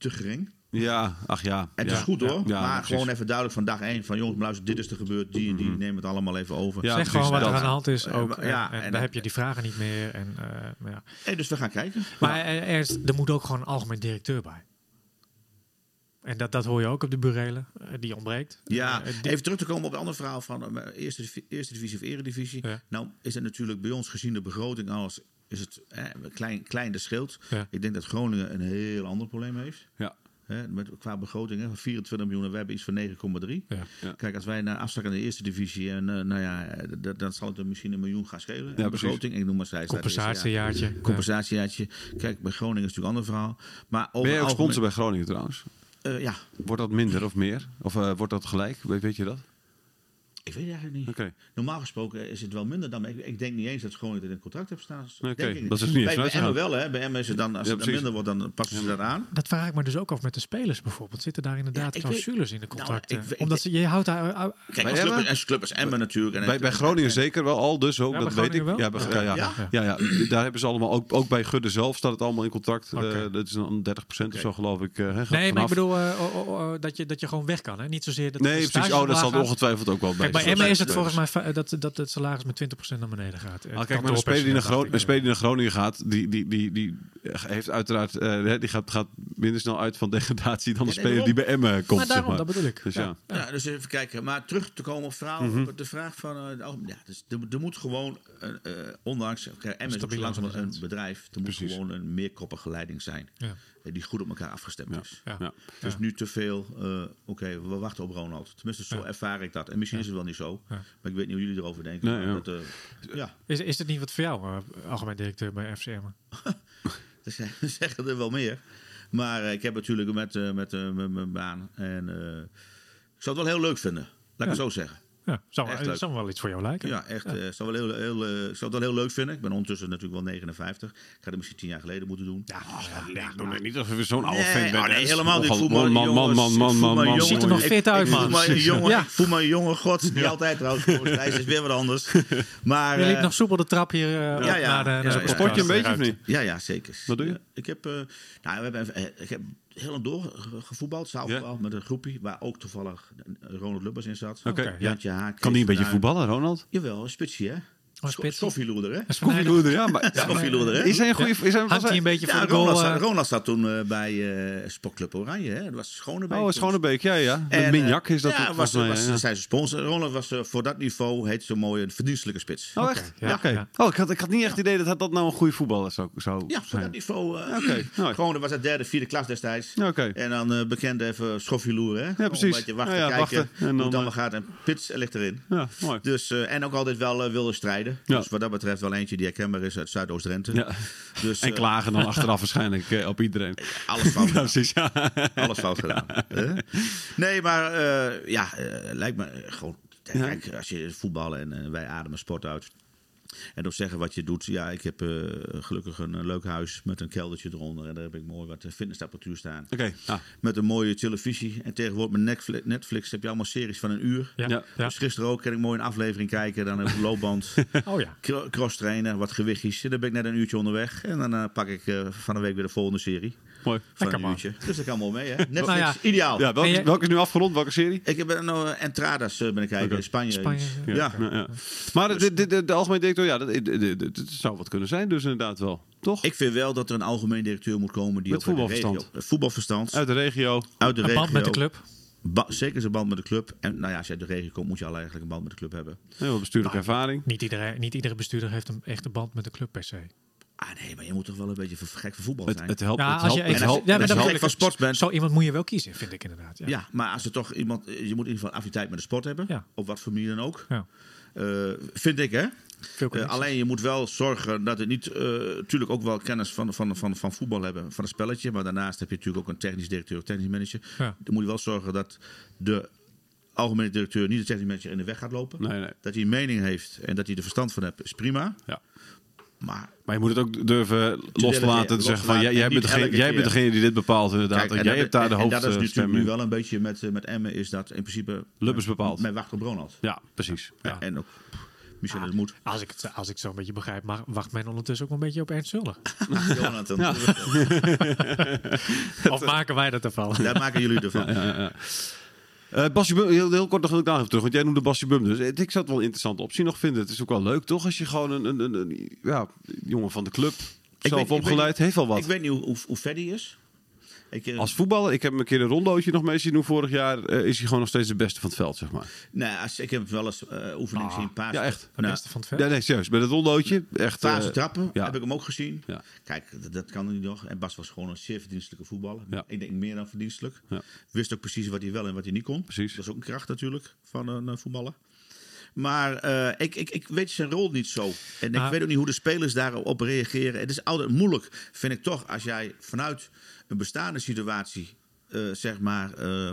te gering. Ja, ach ja. Het ja. is goed hoor. Ja, maar precies. gewoon even duidelijk van dag één. Van jongens, luister, dit is er gebeurd. Die en die nemen het allemaal even over. Ja, zeg precies, gewoon wat er aan de hand is Eh, ook. en- ja, en, en dan dan- heb je die vragen niet meer. En, eh, maar ja. Dus we gaan kijken. Maar er, er, is- er moet ook gewoon een algemeen directeur bij. En dat, dat hoor je ook op de burelen. eh, die ontbreekt. Ja, Eh, die- even terug te komen op het andere verhaal van eh, eerste, eerste divisie of eredivisie. Ja. Nou is het natuurlijk bij ons gezien de begroting alles is het eh, klein, klein de schild. Ja. Ik denk dat Groningen een heel ander probleem heeft. Ja. Hè, met, qua begroting hè, van 24 miljoen en we hebben iets van 9,3. ja. Ja. Kijk, als wij naar afzakken in de eerste divisie en eh, nou ja, eh, dat- dan zal het er misschien een miljoen gaan schelen. in de precies. begroting. Ik noem maar zij. Compensatiejaartje. Compensatiejaartje. Kijk, bij Groningen is het natuurlijk een ander verhaal. Maar Ben jij ook algemeen- sponsor bij Groningen trouwens? Eh, ja, Wordt dat minder of meer? Of eh, wordt dat gelijk? Weet, weet je dat? Ik weet het eigenlijk niet. Oké. Normaal gesproken is het wel minder dan. Ik, ik denk niet eens dat Groningen dit in het contract heeft staan. Oké, dat is niet bij, eens bij Emmen wel, hè? Bij Emmen is het dan, als Ja, het dan minder wordt, dan passen ze dat aan. Dat vraag ik me dus ook af met de spelers bijvoorbeeld. Zitten daar inderdaad clausules in de Nou, contracten? ik Omdat ze, je houdt daar... uh, Kijk, Bij als club, als club Emmen natuurlijk. En Bij, bij Groningen zeker wel al, dus ook, Ja, dat bij weet ik. Ja, wel? bij- ja, ja, Ja. ja. ja, Daar hebben ze allemaal, ook, ook bij Gudde zelf staat het allemaal in contract. Eh, dat is dan 30% of zo geloof ik. eh, nee, maar ik bedoel uh, oh, oh, oh, dat, je, dat je gewoon weg kan. Hè? Niet zozeer dat Nee, precies. Oh, dat zal ongetwijfeld ook wel bij Kijk, bij. Emmen is het volgens mij fa- dat, dat het salaris met 20% naar beneden gaat. Het Ah, kijk, maar een speler, die naar Groningen, een speler die naar Groningen gaat, die, die, die, die heeft uiteraard, eh, die gaat, gaat minder snel uit van degradatie dan een nee, speler die bij Emmen komt. Maar daarom, zeg maar. dat bedoel ik. Dus ja. Ja, dus even kijken. Maar terug te komen op, verhaal, Mhm. op de vraag van... eh, de algemeen- ja, dus er, er moet gewoon, eh, eh, ondanks... Kijk, Emmen is langzaam een bedrijf. Er moet Precies. gewoon een meerkoppige leiding zijn. Eh, Die goed op elkaar afgestemd Ja. is. Ja. Ja. Dus nu te veel, eh, oké, we wachten op Ronald. Tenminste, zo Ja. ervaar ik dat. En misschien is het wel niet zo. Ja. Maar ik weet niet hoe jullie erover denken. Nee, maar ja. Dat, eh, ja, Is, is het niet wat voor jou, uh, algemeen directeur bij FCM? er zeggen er wel meer. Maar eh, ik heb natuurlijk met, eh, met, mijn baan. En eh, ik zou het wel heel leuk vinden. Laat ik het zo zeggen. Ja, zou, Echt uh, zou wel iets voor jou lijken. Ja, echt. eh, ik zou wel heel, heel, ik zou het wel heel leuk vinden. Ik ben ondertussen natuurlijk wel 59. Ik had het misschien tien jaar geleden moeten doen. Ja, doe nee, niet alsof je zo'n oude Nee, fan bent. oh nee, hè. helemaal niet. Voel Man, man, man, man, voel man, man. jongen. Ziet er nog fit uit, ik voel man. jongen, Ja. Ik voel me een jonge god. Niet altijd trouwens. Mij is weer wat anders. Maar, Je liep eh, nog soepel de trap hier uh, ja, ja. naar de, naar Ja, de ja. podcast. Sport je een beetje of niet? Ja, ja, zeker. Wat doe je? Ja, Ik heb, eh, nou, we hebben, eh, ik heb heel door ge- gevoetbald, zaalvoetbal, met een groepie waar ook toevallig Ronald Lubbers in zat. Ja. Jantje Haak. Kan die een beetje voetballen, Ronald? Jawel, een spitsje, hè? Oh, spitsie. Schoffieloeder, hè? Koffieloeder, ja. Maar, hè? is hij een goede... Is hij, was Hangt hij een beetje Ja, voor de goal? Ronald, eh, zat, Ronald zat toen eh, bij eh Sportclub Oranje, hè? Dat was Schonebeek. Oh, Schonebeek, ja, ja. En, Minjak eh, is dat ja, was, volgens mij, was, ja. zijn sponsor. Ronald was eh, voor dat niveau, heet zo mooi, een verdienstelijke spits. Oh, echt? ja, Oké. ja. Oh, ik had, ik had niet echt het idee dat dat nou een goede voetballer zou, zou Ja, voor dat niveau. eh, Oké, mooi. Gewoon, dat was het derde, vierde klas destijds. Oké. En dan eh bekend even schoffieloeren, hè? Gewoon precies. Een beetje wachten, Ja, ja, kijken wachten. En hoe dan, het allemaal eh, gaat. En pits ligt erin. Ja, mooi. Dus, eh, en ook altijd wel eh, wilde strijden. Ja. Dus wat dat betreft wel eentje die herkenbaar is uit Zuidoost-Drenthe. Ja. Dus, En eh, klagen dan achteraf waarschijnlijk eh, op iedereen. alles fout precies. Ja. Alles fout gedaan. Nee, maar eh, ja, lijkt me gewoon... Kijk, als je voetballen en wij ademen sport uit. En door zeggen wat je doet. Ja, ik heb eh, gelukkig een, leuk huis met een keldertje eronder. En daar heb ik mooi wat eh, fitnessapparatuur staan. Oké, ah, Met een mooie televisie. En tegenwoordig met Netflix, Netflix heb je allemaal series van een uur. Ja. Ja. Dus gisteren ook kan ik mooi een aflevering kijken. Dan heb ik een loopband, Oh ja. cro- cross trainen, wat gewichtjes. En dan ben ik net een uurtje onderweg. En dan eh, pak ik eh, van de week weer de volgende serie. Mooi. Lekker, een man. uurtje. Dus dat kan mooi mee, hè? Netflix, Nou ja. ideaal. Ja, welke, welke is nu afgerond? Welke serie? Ik heb nou uh, Entradas eh, ben ik kijken Spanje. Spanje, Ja. ja. Ja, ja. Maar de, de, de, de algemeen directeur, ja, dat, zou wat kunnen zijn dus inderdaad wel. Toch? Ik vind wel dat er een algemeen directeur moet komen die Met uit de voetbalverstand. regio- eh, voetbalverstand. Uit de regio. uit de Een regio. band met de club. Ba- zeker zijn band met de club. En nou ja, als je uit de regio komt, moet je al eigenlijk een band met de club hebben. Heel veel bestuurlijke ervaring. Niet, iedereen, niet iedere bestuurder heeft een echte band met de club per se. Ah nee, maar je moet toch wel een beetje gek voor voetbal zijn. het helpt. Ja, het als je helpt, het helpt- ja, maar als dan je gek ik, van sport bent. Zo iemand moet je wel kiezen, vind ik inderdaad. Ja. Ja, maar als er toch iemand, je moet in ieder geval affiniteit met de sport hebben, Ja. op wat voor manier dan ook. Ja. Eh, vind ik, hè? Eh, alleen je moet wel zorgen dat het niet, natuurlijk ook wel kennis van, van, van, van voetbal hebben, van het spelletje. Maar daarnaast heb je natuurlijk ook een technisch directeur of technisch manager. Ja. Dan moet je wel zorgen dat de algemene directeur niet de technisch manager in de weg gaat lopen. Nee, nee. Dat hij een mening heeft en dat hij er verstand van heeft, is prima. Ja. Maar Maar je moet het ook durven los te laten. Te los zeggen van, jij, jij, en bent degene, jij bent degene die dit bepaalt inderdaad. Kijk, en en jij dat- hebt daar de en- en dat is natuurlijk hoofdstem nu wel een beetje met, eh, met Emmen, is dat in principe Lubbers bepaalt. met wacht op Ronald. Ja, precies. Ja. En ook Michel het moet. Als ik, het, als ik het zo een beetje begrijp, maar wacht men ondertussen ook een beetje op Ernst Zulder. Jonathan. of maken wij dat ervan? Daar maken jullie ervan. Eh Basje Bum, heel, heel kort nog wil ik daar even terug, want jij noemde Basje Bum dus. Ik zou het wel een interessante optie nog vinden. Het is ook wel leuk, toch? Als je gewoon een, een, een, een- ja, jongen van de club, zelf weet- opgeleid, weet- heeft wel wat. Ik weet niet hoe, hoe, hoe ver die is. Ik, eh, Als voetballer, ik heb hem een keer een rondootje nog mee zien doen vorig jaar, eh, is hij gewoon nog steeds de beste van het veld, zeg maar. nee, als, ik heb wel eens eh oefeningen gezien. Paas, ja, echt. De Nou, beste van het veld. Ja, nee, serieus. Met het rondootje, echt... eh, Fase trappen ja. heb ik hem ook gezien. Ja. Kijk, dat, dat kan niet nog. En Bas was gewoon een zeer verdienstelijke voetballer. Ja. Ik denk meer dan verdienstelijk. Ja. Wist ook precies wat hij wel en wat hij niet kon. Precies. Dat is ook een kracht natuurlijk van een eh, voetballer. Maar eh, ik, ik, ik weet zijn rol niet zo. En ik Ah. weet ook niet hoe de spelers daarop reageren. Het is altijd moeilijk, vind ik toch, als jij vanuit een bestaande situatie, eh, zeg maar, eh,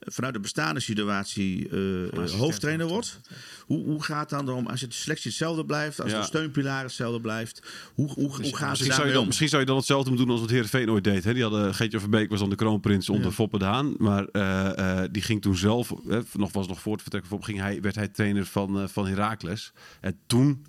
vanuit een bestaande situatie eh, hoofdtrainer wordt. Hoe, hoe gaat dan om, als het de selectie hetzelfde blijft, als Ja. de steunpilaar hetzelfde blijft, hoe, hoe, hoe gaan ze Misschien zou, je daarmee om? misschien zou je dan hetzelfde moeten doen als wat Heerenveen ooit deed. Hè? Die hadden, Geetje Verbeek was dan de kroonprins onder Foppe de Haan. Maar eh, eh, die ging toen zelf, nog, was nog voor het vertrek van Foppe, ging hij, werd hij trainer van, van Heracles. En toen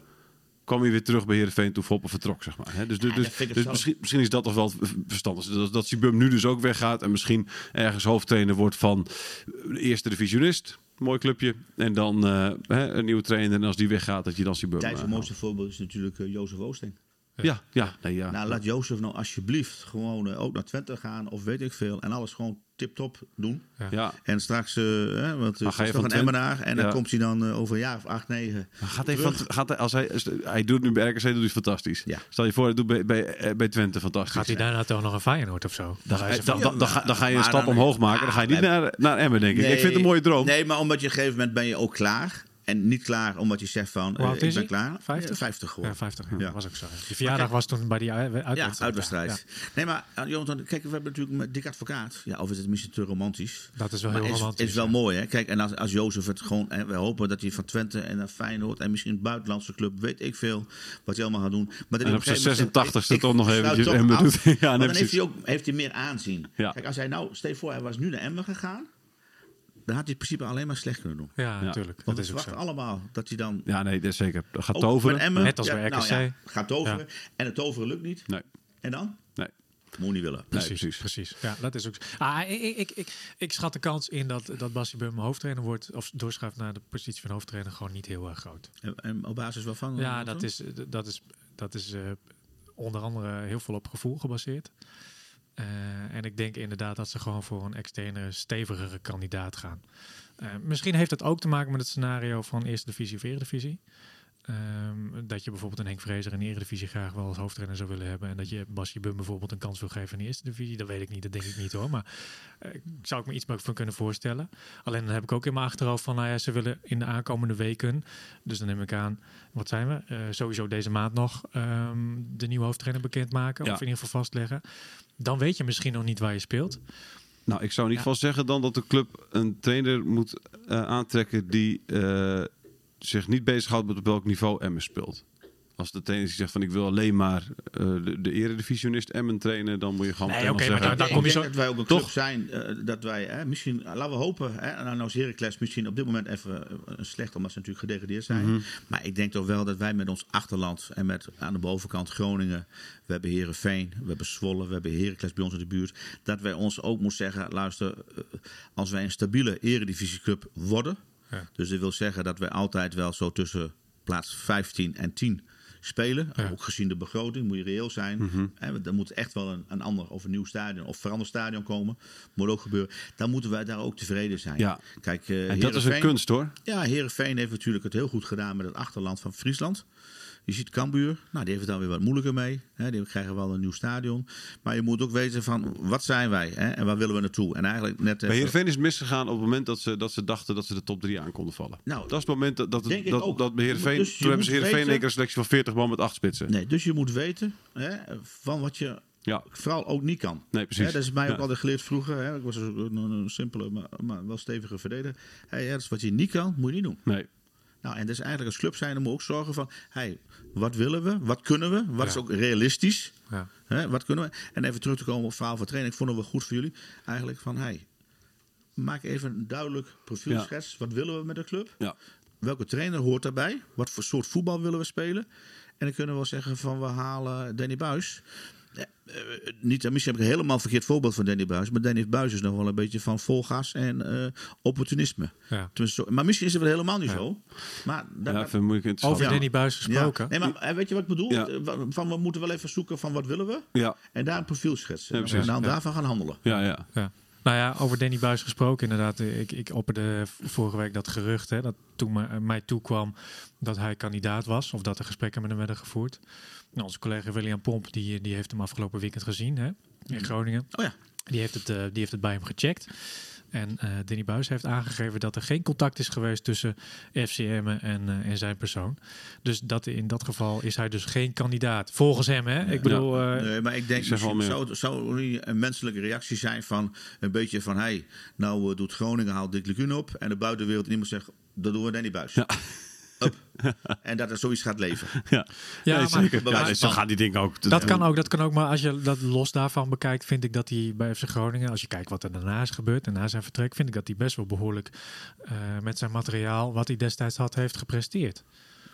kwam hij weer terug bij Heerenveen toen Foppe vertrok, zeg maar. Hè? Dus, dus, dus, dus misschien, misschien is dat toch wel verstandig. Dat, dat Sibum nu dus ook weggaat en misschien ergens hoofdtrainer wordt van de eerste divisionist. Mooi clubje. En dan eh, hè, een nieuwe trainer. En als die weggaat, dat je dan Sibum... Eh, het mooiste voorbeeld is natuurlijk eh, Jozef Oosting. Ja, ja, nee, ja. Nou, laat Jozef nou alsjeblieft gewoon eh, ook naar Twente gaan of weet ik veel. En alles gewoon tip-top doen. ja. En straks, eh, hè, want het ga je is nog van een Emmenaar. En dan komt hij dan eh, over een jaar of acht, negen. Maar Gaat hij, van, gaat hij, als hij, hij doet nu bij RKC, doet hij fantastisch. Ja. Stel je voor, hij doet bij, bij, bij Twente fantastisch. Gaat hij daarna toch nog een Feyenoord of zo? dan, Dan ga je- is hij dan, van- dan, dan, ga, dan ga je een stap dan- omhoog maken. Dan ga je niet Ah, naar, naar Emmen, denk ik. ik vind het een mooie droom. Nee, maar omdat je op een gegeven moment ben je ook klaar. En niet klaar omdat je zegt van, eh, oud ik ben hij? klaar. 50? Ja, 50 geworden. Ja, 50. Ja, Ja. was ook zo. Die verjaardag was toen bij die Ja, uitwedstrijd. Ja, Nee, maar uh, Jonathan, kijk, we hebben natuurlijk met Dick Advocaat. Ja, of is het misschien te romantisch? Dat is wel Maar heel is, romantisch. is wel mooi, hè? Kijk, en als, als Jozef het gewoon... En we hopen dat hij van Twente en naar Feyenoord... en misschien een buitenlandse club, weet ik veel... wat hij allemaal gaat doen. Maar En op zijn een gegeven moment 86ste zegt, ik- toch nog eventjes Emmen doet. Ja, dan heeft hij ook heeft hij meer aanzien. Kijk, als hij nou... Stel je voor, hij was nu naar Emmen gegaan... dan had hij in principe alleen maar slecht kunnen doen. Ja, natuurlijk. Want Dat we is verwachten allemaal dat hij dan... Ja, nee, dat is zeker. Dat gaat toveren. met Emmen- Net als ja, bij nou RKC. ja, gaat toveren. En het toveren lukt niet. Nee, En dan? nee. Moet niet willen. Nee, Precies, precies. Ja, dat is ook. Ah, ik, ik, ik, ik schat de kans in dat, dat Bassie Bum hoofdtrainer wordt of doorschuift naar de positie van hoofdtrainer gewoon niet heel erg groot. En, en op basis waarvan? Ja, dat is, dat is, dat is eh, onder andere heel veel op gevoel gebaseerd. Eh, en ik denk inderdaad dat ze gewoon voor een externe, stevigere kandidaat gaan. Eh, misschien heeft dat ook te maken met het scenario van Eerste Divisie of Eredivisie. Ehm, dat je bijvoorbeeld een Henk Vrezer in de Eredivisie graag wel als hoofdtrainer zou willen hebben. En dat je Basje Bum bijvoorbeeld een kans wil geven in de Eerste Divisie. Dat weet ik niet, dat denk ik niet hoor. Maar ik zou ik me iets meer van kunnen voorstellen. Alleen dan heb ik ook in mijn achterhoofd van, nou ja, ze willen in de aankomende weken. Dus dan neem ik aan, wat zijn we? Eh, sowieso deze maand nog ehm, de nieuwe hoofdtrainer bekendmaken. Ja. Of in ieder geval vastleggen. Dan weet je misschien nog niet waar je speelt. Nou, ik zou in ieder geval zeggen dan dat de club een trainer moet eh, aantrekken die zich niet bezighoudt met op welk niveau Emmen speelt. als de trainer zegt van ik wil alleen maar eh, de, de eredivisionist Emmen trainen, dan moet je gewoon Nee, maar daar kom je zo- dat wij ook een Toch? club zijn eh, dat wij hè, misschien, eh, laten we hopen, hè, nou, nou Heracles misschien op dit moment even een slecht, omdat ze natuurlijk gedegradeerd zijn. Mhm. Maar ik denk toch wel dat wij met ons achterland en met aan de bovenkant Groningen, we hebben Herenveen, we hebben Zwolle, we hebben Heracles bij ons in de buurt, dat wij ons ook moeten zeggen, luister, als wij een stabiele eredivisieclub worden, Ja. dus dat wil zeggen dat wij altijd wel zo tussen plaats 15 en 10 spelen. Ja. Ook gezien de begroting moet je reëel zijn. Hè, Er moet echt wel een, een ander of een nieuw stadion of veranderd stadion komen. Moet ook gebeuren. Dan moeten wij daar ook tevreden zijn. Ja. Kijk, eh En dat is een kunst hoor. Ja, Herenveen heeft natuurlijk het heel goed gedaan met het achterland van Friesland. Je ziet Cambuur, nou, die heeft het dan weer wat moeilijker mee. Hè, die krijgen wel een nieuw stadion. Maar je moet ook weten van, wat zijn wij hè, en waar willen we naartoe? En eigenlijk net... Bij Heerenveen is misgegaan op het moment dat ze, dat ze dachten dat ze de top 3 aan konden vallen. Nou, dat is het moment dat, dat, denk dat, dat Heerenveen, Dus toen hebben ze Heerenveen weten- een selectie van 40 man met 8 spitsen. Nee, dus je moet weten hè, van wat je Ja, vooral ook niet kan. nee precies. Dat is mij ook altijd geleerd vroeger. Hè. Ik was een, een, een simpele, maar, maar wel stevige verdediger. Hey, ja, dat is wat je niet kan, moet je niet doen. Nee. Nou, en dus eigenlijk als club zijn, dan moet je ook zorgen van... Hey, wat willen we? Wat kunnen we? Wat is ook realistisch? Ja. Hè, wat kunnen we? En even terug te komen op het verhaal van training. Ik vond het wel goed voor jullie. Eigenlijk van, hey, maak even een duidelijk profielschets. Wat willen we met de club? Ja. Welke trainer hoort daarbij? Wat voor soort voetbal willen we spelen? En dan kunnen we wel zeggen van we halen Danny Buis. Eh, niet, misschien heb ik een helemaal verkeerd voorbeeld van Danny Buis. Maar Danny Buis is nog wel een beetje van vol gas en eh, opportunisme. Ja. Zo- maar misschien is het wel helemaal niet Ja. zo. Maar daar, Ja, even moeilijk Over Ja. Danny Buis gesproken. Ja. Nee, maar eh, weet je wat ik bedoel? Eh, Van, we moeten wel even zoeken van wat willen we? Ja, En daar een profiel schetsen. En dan Ja. daarvan gaan handelen. ja, ja. Nou ja, over Danny Buis gesproken inderdaad. Ik, ik opperde vorige week dat gerucht, hè, dat toen mij, mij toekwam dat hij kandidaat was. Of dat er gesprekken met hem werden gevoerd. Nou, onze collega William Pomp, die, die heeft hem afgelopen weekend gezien hè, in Groningen. Oh ja. Die heeft het, eh, die heeft het bij hem gecheckt. En eh Danny Buis heeft aangegeven dat er geen contact is geweest tussen FCM en, eh, en zijn persoon. Dus dat, in dat geval is hij dus geen kandidaat. Volgens hem, hè? Ik bedoel, eh, Nee, maar ik denk, misschien meer. zou, zou niet een menselijke reactie zijn van een beetje van... Hey, nou doet Groningen, haalt Dick Lekuun op. En de buitenwereld en iemand zegt, dat doen we Danny Buis. Ja. Up. en dat er zoiets gaat leven. Ja, Ja, nee, maar- zeker. Maar- zo gaan die dingen ook. Dat kan ook, dat kan ook. Maar als je dat los daarvan bekijkt, vind ik dat hij bij FC Groningen, als je kijkt wat er daarna is gebeurd en na zijn vertrek, vind ik dat hij best wel behoorlijk eh, met zijn materiaal, wat hij destijds had, heeft gepresteerd.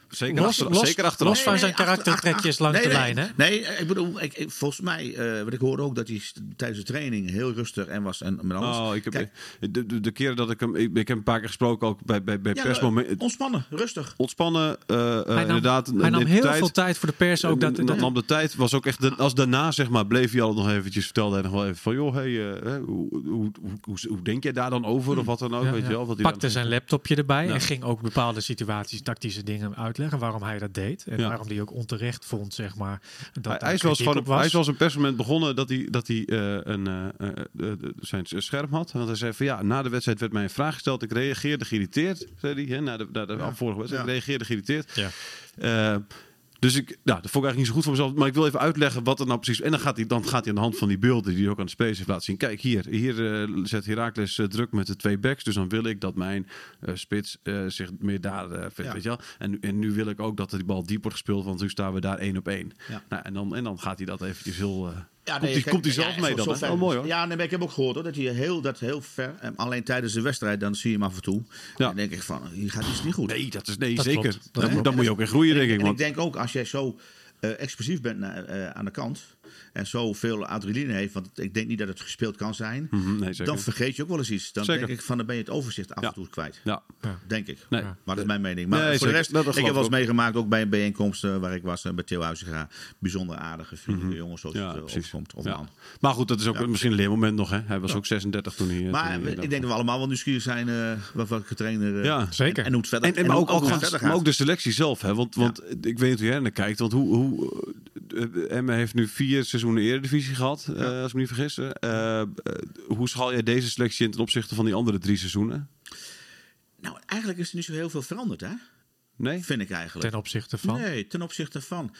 Zeker, Los- achter, los- zeker achteraf. los van zijn karaktertrekjes achter- langs nee, de nee, lijn, hè? Nee, ik bedoel, ik, ik- volgens mij, eh wat ik hoorde ook dat hij tijdens de training heel rustig en was en met alles. Oh, ik heb, Kijk, de, de, de keren dat ik hem... Ik, ik heb een paar keer gesproken ook bij, bij, bij ja, persmomenten. ontspannen, rustig. Ontspannen, eh, eh, Hij nam, inderdaad. hij nam heel tijd. veel tijd voor de pers. Ook dat, dat, dat, nam de tijd. Was ook echt de- als daarna, zeg maar, bleef hij al nog eventjes. Vertelde hij nog wel even van, joh, hey, eh, hè, hoe, hoe, hoe, hoe, hoe denk jij daar dan over? Of wat dan ook, ja, weet ja. je wel? Wat hij pakte dan- zijn laptopje erbij Ja. en ging ook bepaalde situaties, tactische dingen uitleggen waarom hij dat deed. En Ja. waarom hij ook onterecht vond, zeg maar. Dat Hij, is wel gewoon op was. hij is wel eens een persmoment begonnen dat hij, dat hij eh, een, eh, eh, zijn scherm had. Want hij zei van ja, na de wedstrijd werd mij een vraag gesteld. Ik reageerde geïrriteerd, zei hij. Hè, na de, na de vorige wedstrijd. Ja. Ik reageerde geïrriteerd. Ja. Dus ik, nou, dat vond ik eigenlijk niet zo goed voor mezelf. Maar ik wil even uitleggen wat er nou precies... En dan gaat hij, dan gaat hij aan de hand van die beelden die hij ook aan de spelers heeft laten zien. Kijk, hier, hier eh, zet Heracles eh, druk met de twee backs. Dus dan wil ik dat mijn eh, spits zich meer daar vindt, Ja. weet je wel. En, nu- en nu wil ik ook dat die bal diep wordt gespeeld. Want nu staan we daar één op één. Ja. Nou, en, dan, en dan gaat hij dat eventjes heel... eh, Ja, komt nee, hij, kijk, komt hij zelf ja, mee dan? hè? Oh, mooi hoor. Ja, nee, maar ik heb ook gehoord hoor, dat hij heel, dat heel ver. En alleen tijdens de wedstrijd, dan zie je hem af en toe. Ja. Dan denk ik van, hier gaat iets niet goed. Nee, dat is nee, Dat zeker. Dan, moet je ook in groeien, denk ik. En ik denk ook, als jij zo eh, explosief bent eh, aan de kant. En zoveel adrenaline heeft, want ik denk niet dat het gespeeld kan zijn. Mhm, nee, zeker. Dan vergeet je ook wel eens iets. Dan Zeker. denk ik van, dan ben je het overzicht af en toe kwijt. ja, Denk ik. nee. Ja. Maar dat is mijn mening. Maar Nee, voor zeker. de rest, Dat- dat ik heb wel eens meegemaakt, ook bij een bijeenkomst waar ik was, eh, bij Theo Huizinga. Bijzonder aardige, vriendelijke jongens, zoals Mhm. Ja, het eh, precies. overkomt. Of Ja. man. Maar goed, dat is ook Ja. misschien een leermoment nog. Hè? Hij was ook 36 toen hij... eh, Maar toen hij, ik denk dat we allemaal wel nieuwsgierig zijn uh, wat welke trainer... eh, Ja. Zeker. En, en hoe het verder, En, en, maar, ook, ook, maar ook de selectie zelf. Hè? Want, want ik weet niet hoe jij er naar kijkt. Want hoe, hoe, Emma heeft nu vier seizoenen Eredivisie gehad, eh, als ik me niet vergis. Uh, uh, hoe schaal jij deze selectie in ten opzichte van die andere drie seizoenen? Nou, eigenlijk is er niet zo heel veel veranderd, hè? Nee? Vind ik eigenlijk. Ten opzichte van? Nee, ten opzichte van...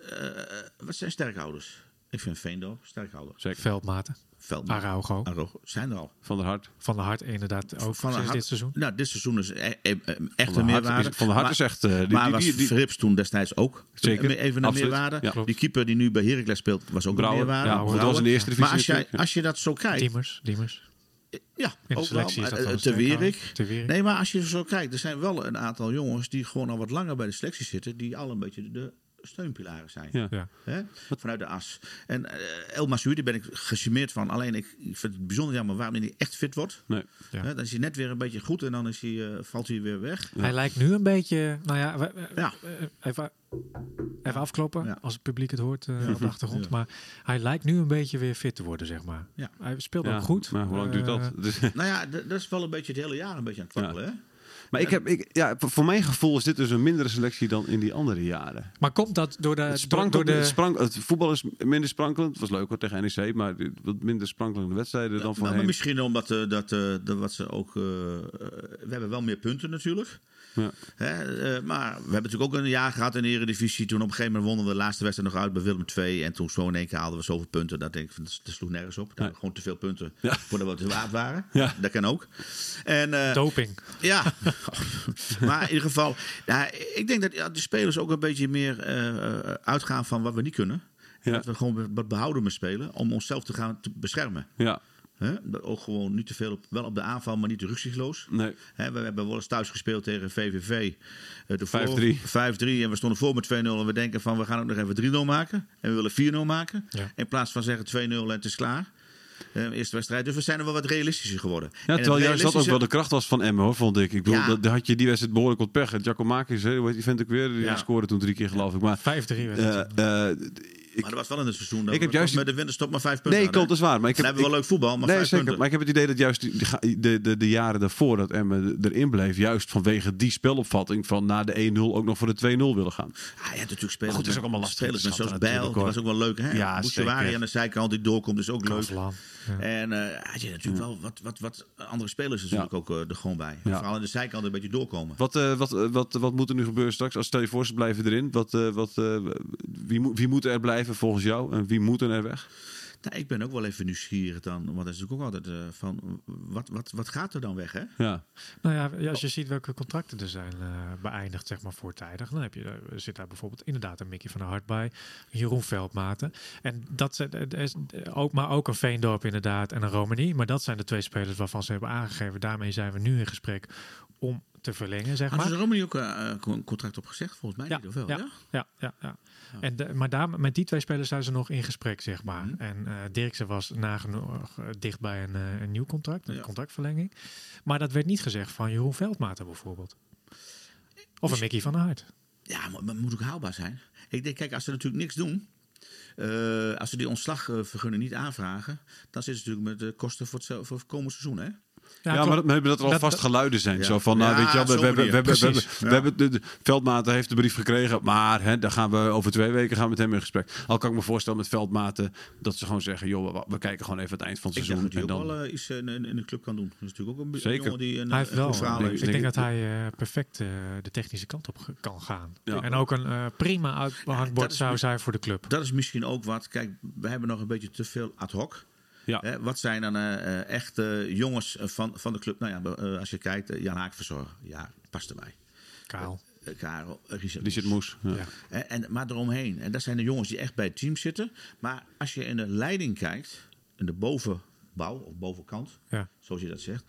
Uh, wat zijn sterkhouders? Ik vind Veendorp sterkhouder. Zeker. Veldmaten. Veldman. Araujo. Araujo zijn er al. Van der Hart. Van de Hart inderdaad ook Van der Hart- dit seizoen. Nou, dit seizoen is e- e- e- echt een der meerwaarde. is, van der Hart Maar- is echt... eh, die, maar die, was die, die- Frips toen destijds ook Zeker, even een absoluut. meerwaarde? Ja. Die keeper die nu bij Heracles speelt was ook Brouwer, een meerwaarde. ja, dat was in de eerste divisie Maar als, jij, als je dat zo kijkt, Diemers. Diemers. ja, In de ook selectie wel, eh, aan. Te Wierik. Nee, maar als je zo kijkt, er zijn wel een aantal jongens die gewoon al wat langer bij de selectie zitten, die al een beetje de steunpilaren zijn. Ja. Ja. Hè? Vanuit de as. En eh El daar ben ik gecharmeerd van. Alleen ik, ik vind het bijzonder jammer waarom hij niet echt fit wordt. Nee. Ja. Hè, dan is hij net weer een beetje goed en dan is hij, eh, valt hij weer weg. Hij lijkt nu een beetje, nou ja, we- we- Ja. eh, even, even afkloppen Ja. als het publiek het hoort eh, op de achtergrond. Maar hij lijkt nu een beetje weer fit te worden, zeg maar. Ja. Hij speelt Ja, ook goed. Maar hoe lang duurt dat? Dus- Nou ja, dat is wel een beetje het hele jaar een beetje aan het waggelen. Maar ik heb, ik, ja, voor mijn gevoel is dit dus een mindere selectie dan in die andere jaren. maar komt dat door de, Het, door, sprank, door de het, sprank, het voetbal is minder sprankelend. Het was leuk hoor tegen NEC, maar wat minder sprankelende wedstrijden dan Nou, maar voorheen. misschien omdat eh, dat, eh, dat wat ze ook. eh, we hebben wel meer punten natuurlijk. Ja. Hè, eh, maar we hebben natuurlijk ook een jaar gehad in de Eredivisie. Toen op een gegeven moment wonnen we de laatste wedstrijd nog uit bij Willem II. En toen zo in één keer haalden we zoveel punten. Dat denk ik, van, dat sloeg nergens op. Gewoon te veel punten Ja. voordat we het waard waren. Ja. Dat kan ook. En, eh, doping. ja, maar in ieder geval, ja, ik denk dat ja, de spelers ook een beetje meer eh, eh, uitgaan van wat we niet kunnen. Ja. Dat we gewoon wat behouden met spelen om onszelf te gaan te beschermen. Ja, Ook gewoon niet te veel op, wel op de aanval, maar niet te nee. Hè, we hebben wel eens thuis gespeeld tegen VVV. eh, de voor- 5-3. 5-3 en we stonden voor met 2-0 en we denken van we gaan ook nog even 3-0 maken. En we willen 4-0 maken. Ja. In plaats van zeggen 2-0 en het is klaar. Eh, eerste wedstrijd. Dus we zijn er wel wat realistischer geworden. Ja, terwijl juist dat ook realistische- wel de kracht was van Emmen, hoor, vond ik. Ik bedoel, Ja. dat, had je die wedstrijd behoorlijk wat pech. Giacomakis, hè, die vent ook weer? Die Ja. scoorde toen drie keer, geloof ik. Maar 5-3 werd eh, het. eh, ik, Maar dat was wel in het seizoen. Dat Ik heb juist- met de winterstop maar vijf punten nee, klopt, dat is waar. Maar ik heb, hebben wel leuk voetbal, maar nee, vijf zeker. punten. Maar ik heb het idee dat juist die- die- de, de, de jaren daarvoor dat Emmen erin bleef, juist vanwege die spelopvatting van na de 1-0 ook nog voor de 2-0 willen gaan. Ah, je hebt natuurlijk spelers, goed, het is ook allemaal lastig spelers zoals Bijl, hoor. was ook wel leuk. Hè? Ja, Bouchouari aan de zijkant die doorkomt, is ook leuk. Ja. En eh had je natuurlijk wel wat, wat, wat andere spelers natuurlijk Ja. ook eh, er gewoon bij. Ja. Vooral aan de zijkant een beetje doorkomen. Wat, eh, wat, eh, wat, wat moet er nu gebeuren straks? Als stel je voor, ze blijven erin. Wat, eh, wat, eh, wie, moet, wie moet er blijven volgens jou en wie moet er weg? Nou, ik ben ook wel even nieuwsgierig dan, want dat is natuurlijk ook altijd eh, van, wat, wat, wat gaat er dan weg, hè? Ja, Nou ja, als je ziet welke contracten er zijn eh, beëindigd, zeg maar voortijdig, dan heb je, eh, zit daar bijvoorbeeld inderdaad een Mickey van der Hart bij, Jeroen Veldmaten. En dat zijn, er is ook, maar ook een Veendorp inderdaad en een Romani. Maar dat zijn de twee spelers waarvan ze hebben aangegeven. Daarmee zijn we nu in gesprek om te verlengen, zeg maar. ze er ook een contract op gezegd? Volgens mij Ja, niet, of wel? ja, Ja? ja, ja, ja. En de- maar daar, met die twee spelers zijn ze nog in gesprek, zeg maar. Mhm. En eh Dirksen was nagenoeg eh, dicht bij een, eh, een nieuw contract, een Ja. contractverlenging. Maar dat werd niet gezegd van Jeroen Veldmaten bijvoorbeeld. Of een Mickey van der Hart. Ja, maar moet ook haalbaar zijn. Ik denk, kijk, als ze natuurlijk niks doen, als ze die ontslagvergunning niet aanvragen, dan zitten ze natuurlijk met de kosten voor het, voor het komende seizoen, hè? Ja, maar dat, maar dat er al Dat- geluiden zijn. Ja. Zo van, nou, Ja, weet je wel, we, we, hebben- we, manier. hebben- we, Precies. hebben- we hebben de, de Veldmaten heeft de brief gekregen, maar hè, daar gaan we over twee weken gaan we met hem in gesprek. Al kan ik me voorstellen met Veldmaten dat ze gewoon zeggen, joh, we, we kijken gewoon even het eind van het Ik seizoen. dat hij En ook dan, wel eh, iets in, in, in de club kan doen. Dat is natuurlijk ook een, Zeker. jongen die een, Hij heeft een wel. goed verhaal ik heeft. denk, denk dat ik- hij eh, perfect eh, de technische kant op kan gaan. Ja. En ook een eh, prima uithangbord zou zijn voor de club. Dat is misschien ook wat. Kijk, we hebben nog een beetje te veel ad hoc. Ja. Hè, wat zijn dan eh, eh, echt eh, jongens eh, van, van de club? Nou ja, als je kijkt, Jan Haak verzorgen. Ja, past erbij. Kaal. Karel, eh, Richard. Die zit moes. Ja. Ja. En, en, maar eromheen. En dat zijn de jongens die echt bij het team zitten. Maar als je in de leiding kijkt, in de bovenbouw of bovenkant, Ja. zoals je dat zegt,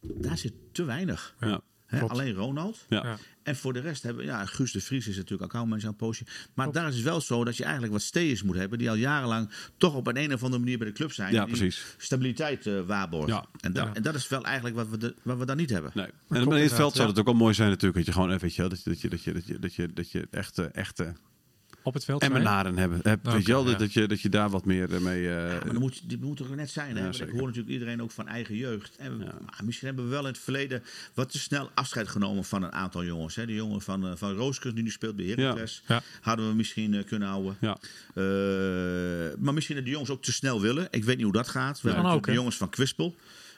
daar zit te weinig. Ja. Hè, alleen Ronald. Ja. Ja. En voor de rest hebben ja, Guus de Vries is natuurlijk accountmanager aan poosje. Maar daar is het wel zo dat je eigenlijk wat steers moet hebben. Die al jarenlang toch op een, een of andere manier bij de club zijn. Ja, die precies. Stabiliteit eh waarborgen. Ja. En, dat, Ja. en dat is wel eigenlijk wat we, de, wat we dan niet hebben. Nee. En in het veld zou ja. het ook wel mooi zijn natuurlijk. Dat je gewoon, eh, weet je wel, dat je, dat je, dat je, dat je, dat je, dat je echte, echte Op het veld. zei je? Emmenaren hebben. Heb, weet je wel, dat, ja. dat, je, dat je daar wat meer eh, mee... eh, Ja, maar dan moet, die moet er net zijn. Hè? Ja, ik hoor natuurlijk iedereen ook van eigen jeugd. En we- Ja. maar misschien hebben we wel in het verleden wat te snel afscheid genomen van een aantal jongens. Hè? De jongen van, eh, van Rooskers die nu speelt bij Heracles. Ja. Hadden we misschien kunnen houden. ja. Eh, maar misschien dat de jongens ook te snel willen. Ik weet niet hoe dat gaat. We hebben ook, de jongens van Kwispel.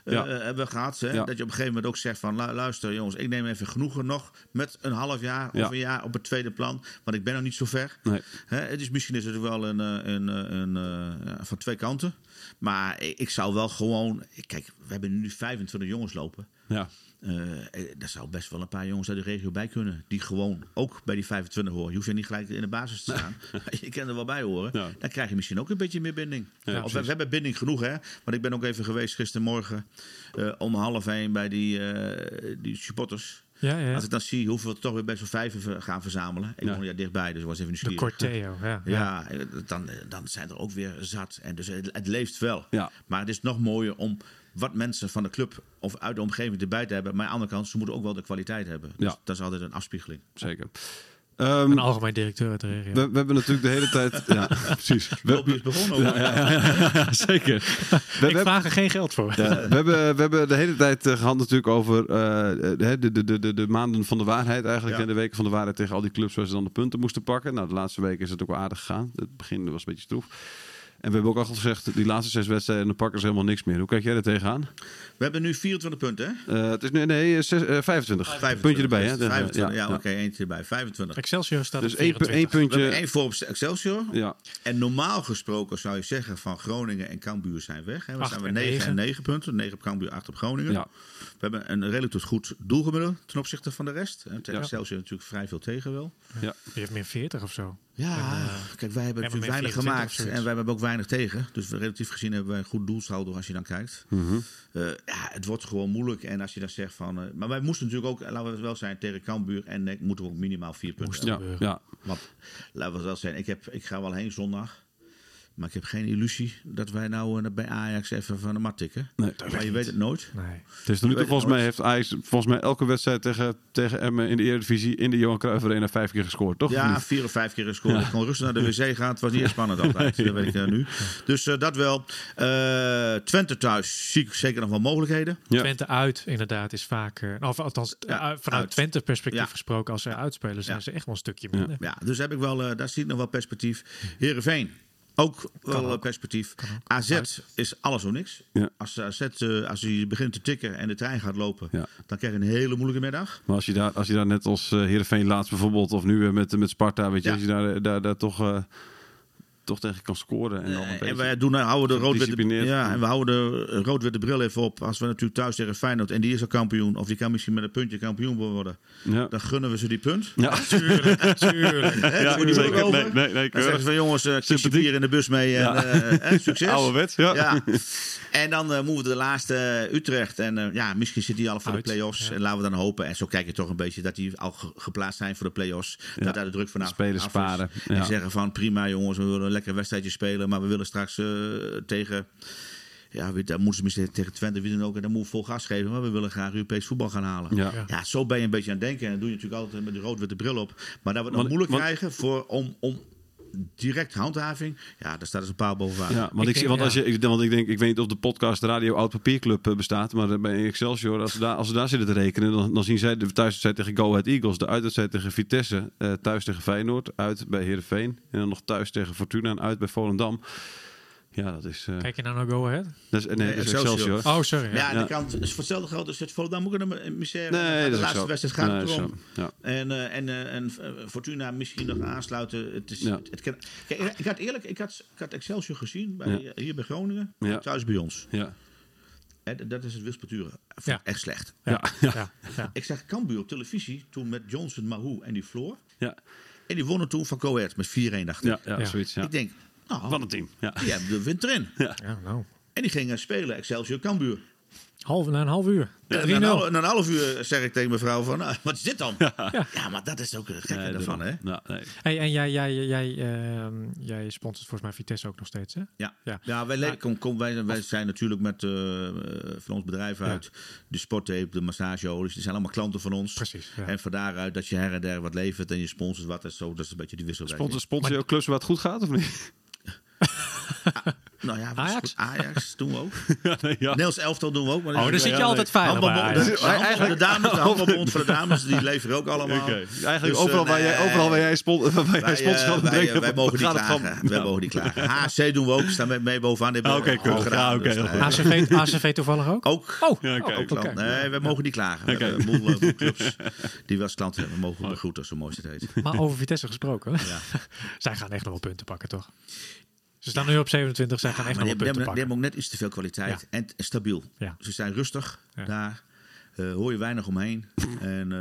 Eh, Ja. hebben we gehad. Hè? Ja. Dat je op een gegeven moment ook zegt van... lu- luister jongens, ik neem even genoegen nog... met een half jaar of een jaar op het tweede plan. Want ik ben nog niet zo ver. Nee. Hè, het is, misschien is het wel een, eh, een, eh, een, eh, van twee kanten. Maar ik, ik zou wel gewoon... Kijk, we hebben nu 25 jongens lopen. Ja. Eh, eh, daar zou best wel een paar jongens uit de regio bij kunnen. Die gewoon ook bij die 25 horen. Je hoeft er niet gelijk in de basis te staan. je kan er wel bij horen. Ja. Dan krijg je misschien ook een beetje meer binding. Ja, of we, hebben binding genoeg, hè? Want ik ben ook even geweest gistermorgen eh, om half één bij die, eh, die supporters. Ja, ja. Als ik dan zie hoeveel we toch weer bij zo'n vijven gaan verzamelen. Ik woon ja dichtbij, dus was even De nieuwsgierig. Corteo, ja. Ja, eh, dan, dan zijn er ook weer zat. En dus het, het leeft wel. Maar het is nog mooier om wat mensen van de club of uit de omgeving erbij te hebben. Maar aan de andere kant, ze moeten ook wel de kwaliteit hebben. Dus Ja. dat is altijd een afspiegeling. Zeker. Ehm, Een algemeen directeur uit de regio. we, we hebben natuurlijk de hele tijd... Ja, precies. We, is begonnen over. ja, ja, ja, ja, zeker. We, ik we- vraag er geen geld voor. Ja, we, hebben, we hebben de hele tijd eh, gehad natuurlijk over eh, de, de, de, de, de maanden van de waarheid eigenlijk. Ja. En de weken van de waarheid tegen al die clubs waar ze dan de punten moesten pakken. Nou, de laatste weken is het ook wel aardig gegaan. Het begin was een beetje stroef. En we hebben ook al gezegd, die laatste zes wedstrijden, dan pakken ze helemaal niks meer. Hoe kijk jij er tegenaan? We hebben nu 24 punten, hè? Eh, het is nu, nee, zes, eh, 25. 25. Puntje erbij, hè? 25, ja, ja. oké, eentje erbij. 25. Excelsior staat Dus op één, pu- 24. één puntje. één voor op Excelsior. Ja, En normaal gesproken zou je zeggen van Groningen en Cambuur zijn weg. Hè? We Acht zijn we en 9 negen. en 9 punten. 9 op Cambuur, 8 op Groningen. ja. We hebben een relatief goed doelgemiddelde ten opzichte van de rest. En tegen Ja. Excelsior natuurlijk vrij veel tegen wel. Die heeft meer 40 of zo. Ja, kijk, wij hebben natuurlijk weinig 24 gemaakt en wij hebben ook weinig tegen. Dus we- relatief gezien hebben wij een goed doelsaldo als je dan kijkt. Mhm. Eh, ja, het wordt gewoon moeilijk. En als je dan zegt van... eh, maar wij moesten natuurlijk ook, laten we het wel zijn, tegen Cambuur en NEC moeten we ook minimaal vier punten Ja, gebeuren. ja. Want laten we het wel zijn, ik, heb, ik ga wel heen zondag. Maar ik heb geen illusie dat wij nou eh, bij Ajax even van de mat tikken. Nee, maar je weet het nooit. Nee. Het is tot nu toe, volgens mij heeft Ajax volgens mij elke wedstrijd tegen, tegen Emmen in de Eredivisie in de Johan Cruijff Arena vijf keer gescoord, toch? Ja, vier of vijf keer gescoord. Ik kon rustig naar de wc gaan. Het was niet echt spannend altijd. Dat weet ik eh, nu. Dus eh, dat wel. Eh, Twente thuis zie ik zeker nog wel mogelijkheden. Ja. Twente uit, inderdaad, is vaak... eh, of althans, Ja, vanuit uit. Twente perspectief Ja. gesproken, als ze uitspelen, zijn Ja. ze echt wel een stukje minder. Ja, dus heb ik wel, eh, daar zie ik nog wel perspectief. Heerenveen. Ook wel ook. eh, perspectief. Ook. AZ Uit. is alles of niks. Ja. Als AZ eh, als hij begint te tikken en de trein gaat lopen, Ja. dan krijg je een hele moeilijke middag. Maar als je daar, als je daar net als eh Heerenveen laatst bijvoorbeeld, of nu eh, met, met Sparta, weet je, Ja. als je daar, eh, daar, daar toch, eh, toch tegen kan scoren. En, dan een Eh, en wij doen, houden de rood-witte Gedisciplineerd. ja, en we houden de rood-witte bril even op. Als we natuurlijk thuis tegen Feyenoord en die is al kampioen, of die kan misschien met een puntje kampioen worden, ja. dan gunnen we ze die punt. Ja. Tuurlijk, tuurlijk. Hè, Ja, zeker. Nee, nee, nee, Dan keurig. zeggen ze van jongens, eh kies je Sympathiek. bier in de bus mee en Ja. eh, eh, succes. Ouderwets, ja. Ja. En dan eh, moeten we de laatste eh, Utrecht. En eh, ja, misschien zit die al voor Uit, de play-offs. ja. En laten we dan hopen. En zo kijk je toch een beetje dat die al ge- geplaatst zijn voor de play-offs. Dat daar de druk vanaf is. sparen, En zeggen van prima jongens, we willen een lekker wedstrijdje spelen. Maar we willen straks eh, tegen... Ja, dan moeten ze misschien tegen Twente wie dan ook. En dan moeten we vol gas geven. Maar we willen graag Europees voetbal gaan halen. Ja. Ja, zo ben je een beetje aan het denken. En dat doe je natuurlijk altijd met de rood-witte bril op. Maar dat we het nog moeilijk want- krijgen voor, om, om direct handhaving. Ja, daar staat dus een paal bovenaan. Ja, want Ik ik, denk- want als je, ik, want ik denk, ik weet niet of de podcast Radio Oud Papierclub eh, bestaat, maar bij Excelsior, als ze daar, als ze daar zitten te rekenen, dan, dan zien zij de thuiswedstrijd tegen Go Ahead Eagles, de uitwedstrijd tegen Vitesse, eh, thuis tegen Feyenoord, uit bij Heerenveen en dan nog thuis tegen Fortuna en uit bij Volendam. Ja, dat is, eh, Kijk je nou naar Go Ahead? dat is, nee, Nee, dat is Excelsior. Excelsior. Oh, sorry. Ja, Ja. aan de Ja. kant is voor hetzelfde geld is het Volendam ook een misère. Nee, de dat is laatste zo. wedstrijd gaat Nee, het is erom. Ja. En, eh, en, eh, en Fortuna misschien nog aansluiten. Het is, Ja. het kan, kijk, ik had eerlijk, ik had, ik had Excelsior gezien bij, Ja. hier bij Groningen, Ja. thuis bij ons. Ja. D- dat is het wispelturen. Ja. Echt slecht. Ja. Ja. Ja. Ik zag Cambuur op televisie toen met Johnson, Mahou en die Floor. Ja. En die wonnen toen van Go Ahead met 4-1 dacht ik. Ja, ja, Ja. zoiets. Ja. Ik denk, nou, Wat een team. Ja. die hebben de wind erin. Ja, nou. En die gingen spelen Excelsior Cambuur. Half, na een half uur. 3-0. En na, een half- na een half uur zeg ik tegen mevrouw van, nou, wat is dit dan? Ja, maar dat is ook het gekke Nee, daarvan, hè? Nou, nee. Hey, en jij, jij, jij, ehm, jij sponsort volgens mij Vitesse ook nog steeds, hè? Ja, Ja. ja. wij, le- kom, kom, wij, wij zijn natuurlijk met eh, eh, van ons bedrijf uit de sporttape, de massageolies. Die zijn allemaal klanten van ons. Precies, ja. En van daaruit dat je her en der wat levert en je sponsort wat. Dat is, zo, dat is een beetje die wisselwerking. Sponsor, sponsor je ook clubs waar het goed gaat of niet? Nou ja, Ajax? Ajax doen we ook. Ja, nee, ja. Nederlands elftal doen we ook. Maar Oh, dan zit je Ja, altijd nee. veilig bij Ajax. de- dames, de handbalbond van de dames, die leveren ook allemaal. Oké. Eigenlijk Dus, overal, eh, waar jij, overal waar jij, spon, waar jij Wij, sponsor eh, aan wij, brengen, eh, wij mogen niet klagen. gewoon- Wij mogen niet klagen. HC doen we ook. Staan mee, mee bovenaan. Ah, oké, we cool. Ja, Dus, eh, goed. ACV, ACV toevallig ook? Ook. Oh, Ja, oh, Ook klant. oké. Nee, wij mogen niet klagen. We Oké. hebben een boel, eh, clubs die we als klant hebben. Mogen we begroeten, zo mooi is het heet. Maar over Vitesse gesproken. Ja. zij gaan echt nog wel punten pakken, toch? Ze staan nu op 27, zij gaan echt nog hebben, punten die hebben pakken. ook net iets te veel kwaliteit. Ja. En stabiel. Ja. Ze zijn rustig Ja. daar. Eh, hoor je weinig omheen. en, eh,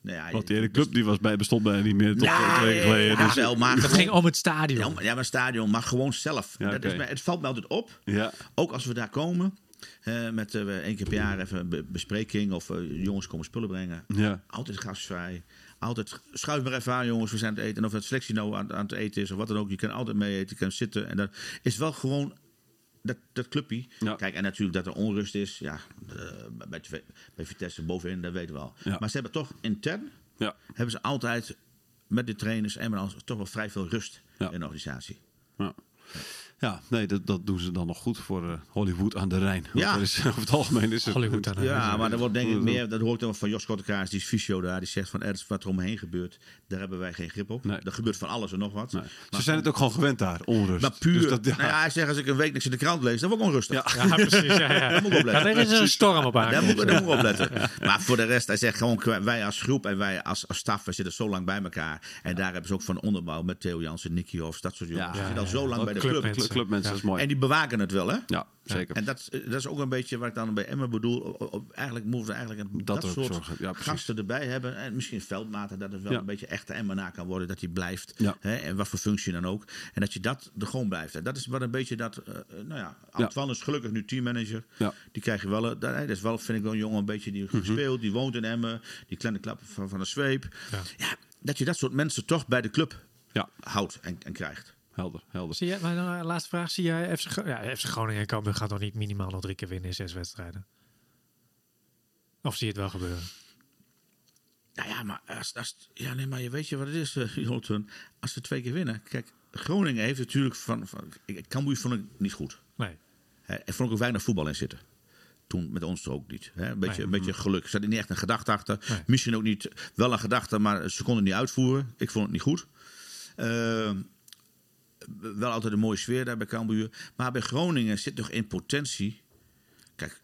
nou ja, Want die hele club die was bij, bestond bijna niet meer tot Ja, twee weken geleden. ja, Dus, wel, maar Het gewoon- ging om het stadion. Ja, maar- ja, maar stadion, maar gewoon zelf. Ja, dat is het valt me altijd op. ja. Ook als we daar komen. eh, met eh, één keer per jaar even een be- bespreking. Of jongens komen spullen brengen. Ja. Altijd gastvrij. Altijd schuif maar even aan, jongens. We zijn aan het eten. En of het selectie nou aan, aan het eten is of wat dan ook. Je kan altijd mee eten. Je kan zitten. En dat is wel gewoon dat, dat clubje. Ja. Kijk, en natuurlijk dat er onrust is. Ja, eh, bij, bij, Vitesse bovenin, dat weten we al. Ja. Maar ze hebben toch intern. Ja. Hebben ze altijd met de trainers en met ons toch wel vrij veel rust in de organisatie. Ja. Ja, nee, dat, dat doen ze dan nog goed voor eh, Hollywood aan de Rijn. Ja. dat is, over het algemeen is het... Hollywood aan de Ja, maar er wordt denk ik meer, dat hoor ik dan van Jos Kottekaars, die is fysio daar, die zegt van er is wat er omheen gebeurt, daar hebben wij geen grip op. Nee. Er gebeurt van alles en nog wat. Nee. Maar, Ze zijn het ook gewoon gewend daar, onrust. maar puur, Dus dat, ja. nou ja, hij zegt als ik een week niks in de krant lees, dan word ik onrustig. Ja, precies. Ja, ja. Daar moet ik op Ja, letten. er is een storm op Daar aankomst. moet, daar moet ik op letten. Maar voor de rest, hij zegt gewoon, wij als groep en wij als, als staf, we zitten zo lang bij elkaar. En daar hebben ze ook van onderbouw met Theo Jansen, Nicky Hofs, dat soort jongens. Ja, zitten al zo lang bij de Club- club. clubmensen. Dat is mooi. En die bewaken het wel, hè? ja, zeker. En dat, dat is ook een beetje wat ik dan bij Emma bedoel. Eigenlijk moeten we eigenlijk een, dat, soort zorgen. Ja, precies. gasten erbij hebben. En misschien veldmaten, dat het wel Ja. een beetje echte Emma na kan worden. Dat hij blijft. Ja. Hè, en wat voor functie dan ook. En dat je dat er gewoon blijft. En dat is wat een beetje dat... eh, eh, nou ja, Antoine is gelukkig nu teammanager. Ja. Mhm. Die krijg je wel... eh, Dat, is wel, vind ik wel een jongen een beetje die goed speelt. Die woont in Emmen. Die kleine klap van, van de zweep. Ja. Ja. dat je dat soort mensen toch bij de club Ja, houdt en, en krijgt. Helder, helder. Zie jij, mijn eh, laatste vraag. Zie jij FC, ja, FC Groningen en Cambuur gaat nog niet minimaal nog drie keer winnen in zes wedstrijden? Of zie je het wel gebeuren? Nou ja, maar als, als, ja, nee, maar je weet je wat het is, uh, Jolton. Als ze twee keer winnen. Kijk, Groningen heeft natuurlijk van. van ik- Cambuur vond ik niet goed. Nee. Hè, Er vond ik ook weinig voetbal in zitten. Toen met ons ook niet. Hè. Een, beetje, Nee. een beetje geluk. Er zat niet echt een gedachte achter. Nee. Misschien ook niet. Wel een gedachte, maar ze konden het niet uitvoeren. Ik vond het niet goed. Eh, wel altijd een mooie sfeer daar bij Cambuur. Maar bij Groningen zit nog in potentie. Kijk,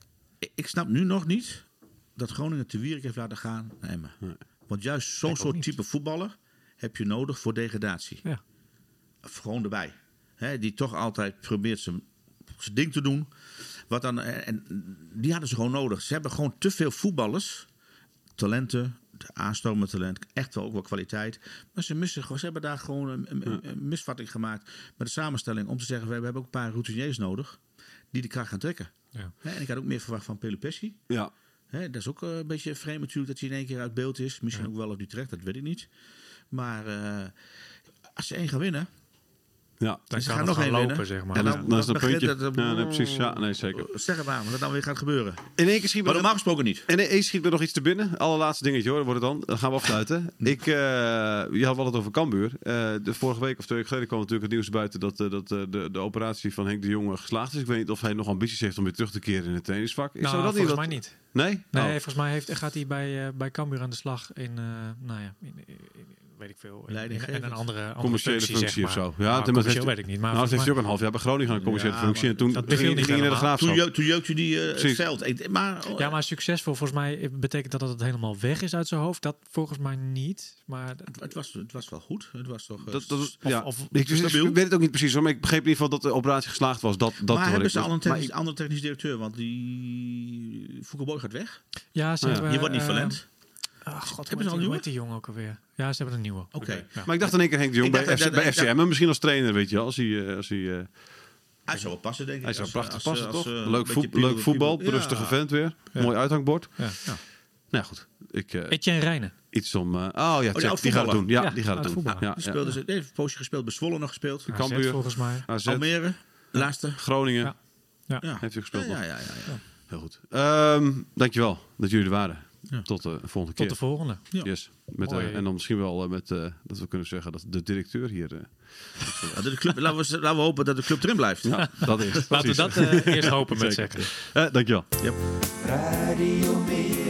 ik- snap nu nog niet dat Groningen te Wierik heeft laten gaan naar Emmen. Want juist zo'n soort type voetballer heb je nodig voor degradatie. Ja. Of gewoon erbij. Hè, die toch altijd probeert zijn, zijn ding te doen. Wat dan, en die hadden ze gewoon nodig. Ze hebben gewoon te veel voetballers. Talenten, aanstomend talent, echt wel ook wel kwaliteit. Maar ze, missen, ze hebben daar gewoon een, een, een misvatting gemaakt met de samenstelling. Om te zeggen, we hebben ook een paar routiniers nodig die de kracht gaan trekken. Ja. En ik had ook meer verwacht van Pelupessi. Ja, dat is ook eh, een beetje vreemd natuurlijk dat hij in één keer uit beeld is. Misschien ook wel op Utrecht, dat weet ik niet. Maar eh, als ze één gaan winnen, ja. Dan gaan het nog gaan lopen, winnen. zeg maar. En Dan, dan, dan is het een begint puntje. het, ja, nee, precies. Ja, nee, zeker. Zeg het maar, wat er dan weer gaat gebeuren. In één keer schiet Maar dat- normaal gesproken niet. En één schiet me nog iets te binnen. Allerlaatste dingetje hoor, wordt het dan. Dan gaan we afsluiten. Ik, eh, je had wel het over Cambuur. Eh, de vorige week of twee weken geleden kwam natuurlijk het nieuws buiten dat, eh, dat eh, de, de operatie van Henk de Jonge geslaagd is. Ik weet niet of hij nog ambities heeft om weer terug te keren in het trainingsvak. Is Nou, zou dat volgens niet mij niet. Nee? Nee, Oh. volgens mij heeft, gaat hij bij, eh bij Cambuur aan de slag in, eh, nou ja, in, in- in- weet ik veel, in een andere, andere Commerciële functie, functie, zeg of zo. Ja, Nou, heeft- weet ik niet. Maar Nou, heeft hij ook een half jaar bij Groningen een commerciële Ja, functie. En toen dat ging, hij naar de helemaal. Toen, graafschap. jeuk, toen jeukte die eh, het Precies. veld. Maar, mij- ja, maar succesvol, volgens mij betekent dat dat het helemaal weg is uit zijn hoofd. Dat volgens mij niet. Maar het, was, het was wel goed. Het was toch... eh, Dat, dat, Of- ja. of- ik, dus, weet het ook niet precies hoor, maar ik begreep in ieder geval dat de operatie geslaagd was. Dat, dat maar hebben ze al een andere technisch directeur? Want die... Foucault gaat weg. ja, hebben... Die wordt niet eh, ah, God, ze hoe al nieuwe? die jongen ook alweer? Ja, ze hebben een nieuwe. Oké. Ja. Maar ik dacht in één keer Henk de Jong bij, dacht FC, dat- bij dat- FCM, misschien als trainer, weet je wel. Als hij, eh, als hij, eh, Hij zou wel passen, denk ik. hij zou Als, prachtig als, passen, als, toch? eh, leuk, voet- leuk voetbal, rustige vent weer. Ja. Mooi uithangbord. Ja. Nou goed, ik, eh, Etienne Rijnen. iets om... eh, oh ja, check, die gaat het doen. Ja, Ja, die gaat het doen. Ja, speelde ze, heeft een poosje gespeeld. Bij Zwolle nog gespeeld. AZ Cambuur. volgens mij. AZ, Almere. Laatste. Groningen, Ja. Ja. Ja. heeft u gespeeld Ja, nog. ja, ja, ja, ja. Heel goed. Ehm, dankjewel dat jullie er waren. Tot de volgende Tot keer. de volgende. Ja. Yes. Met, eh, en dan misschien wel eh, met, eh, dat we kunnen zeggen dat de directeur hier... eh, Ja, de club, laten, we, laten we hopen dat de club erin blijft. ja, dat is. Laten we dat eh, eerst hopen met zeggen. Eh, dankjewel. Radio Meerdijk.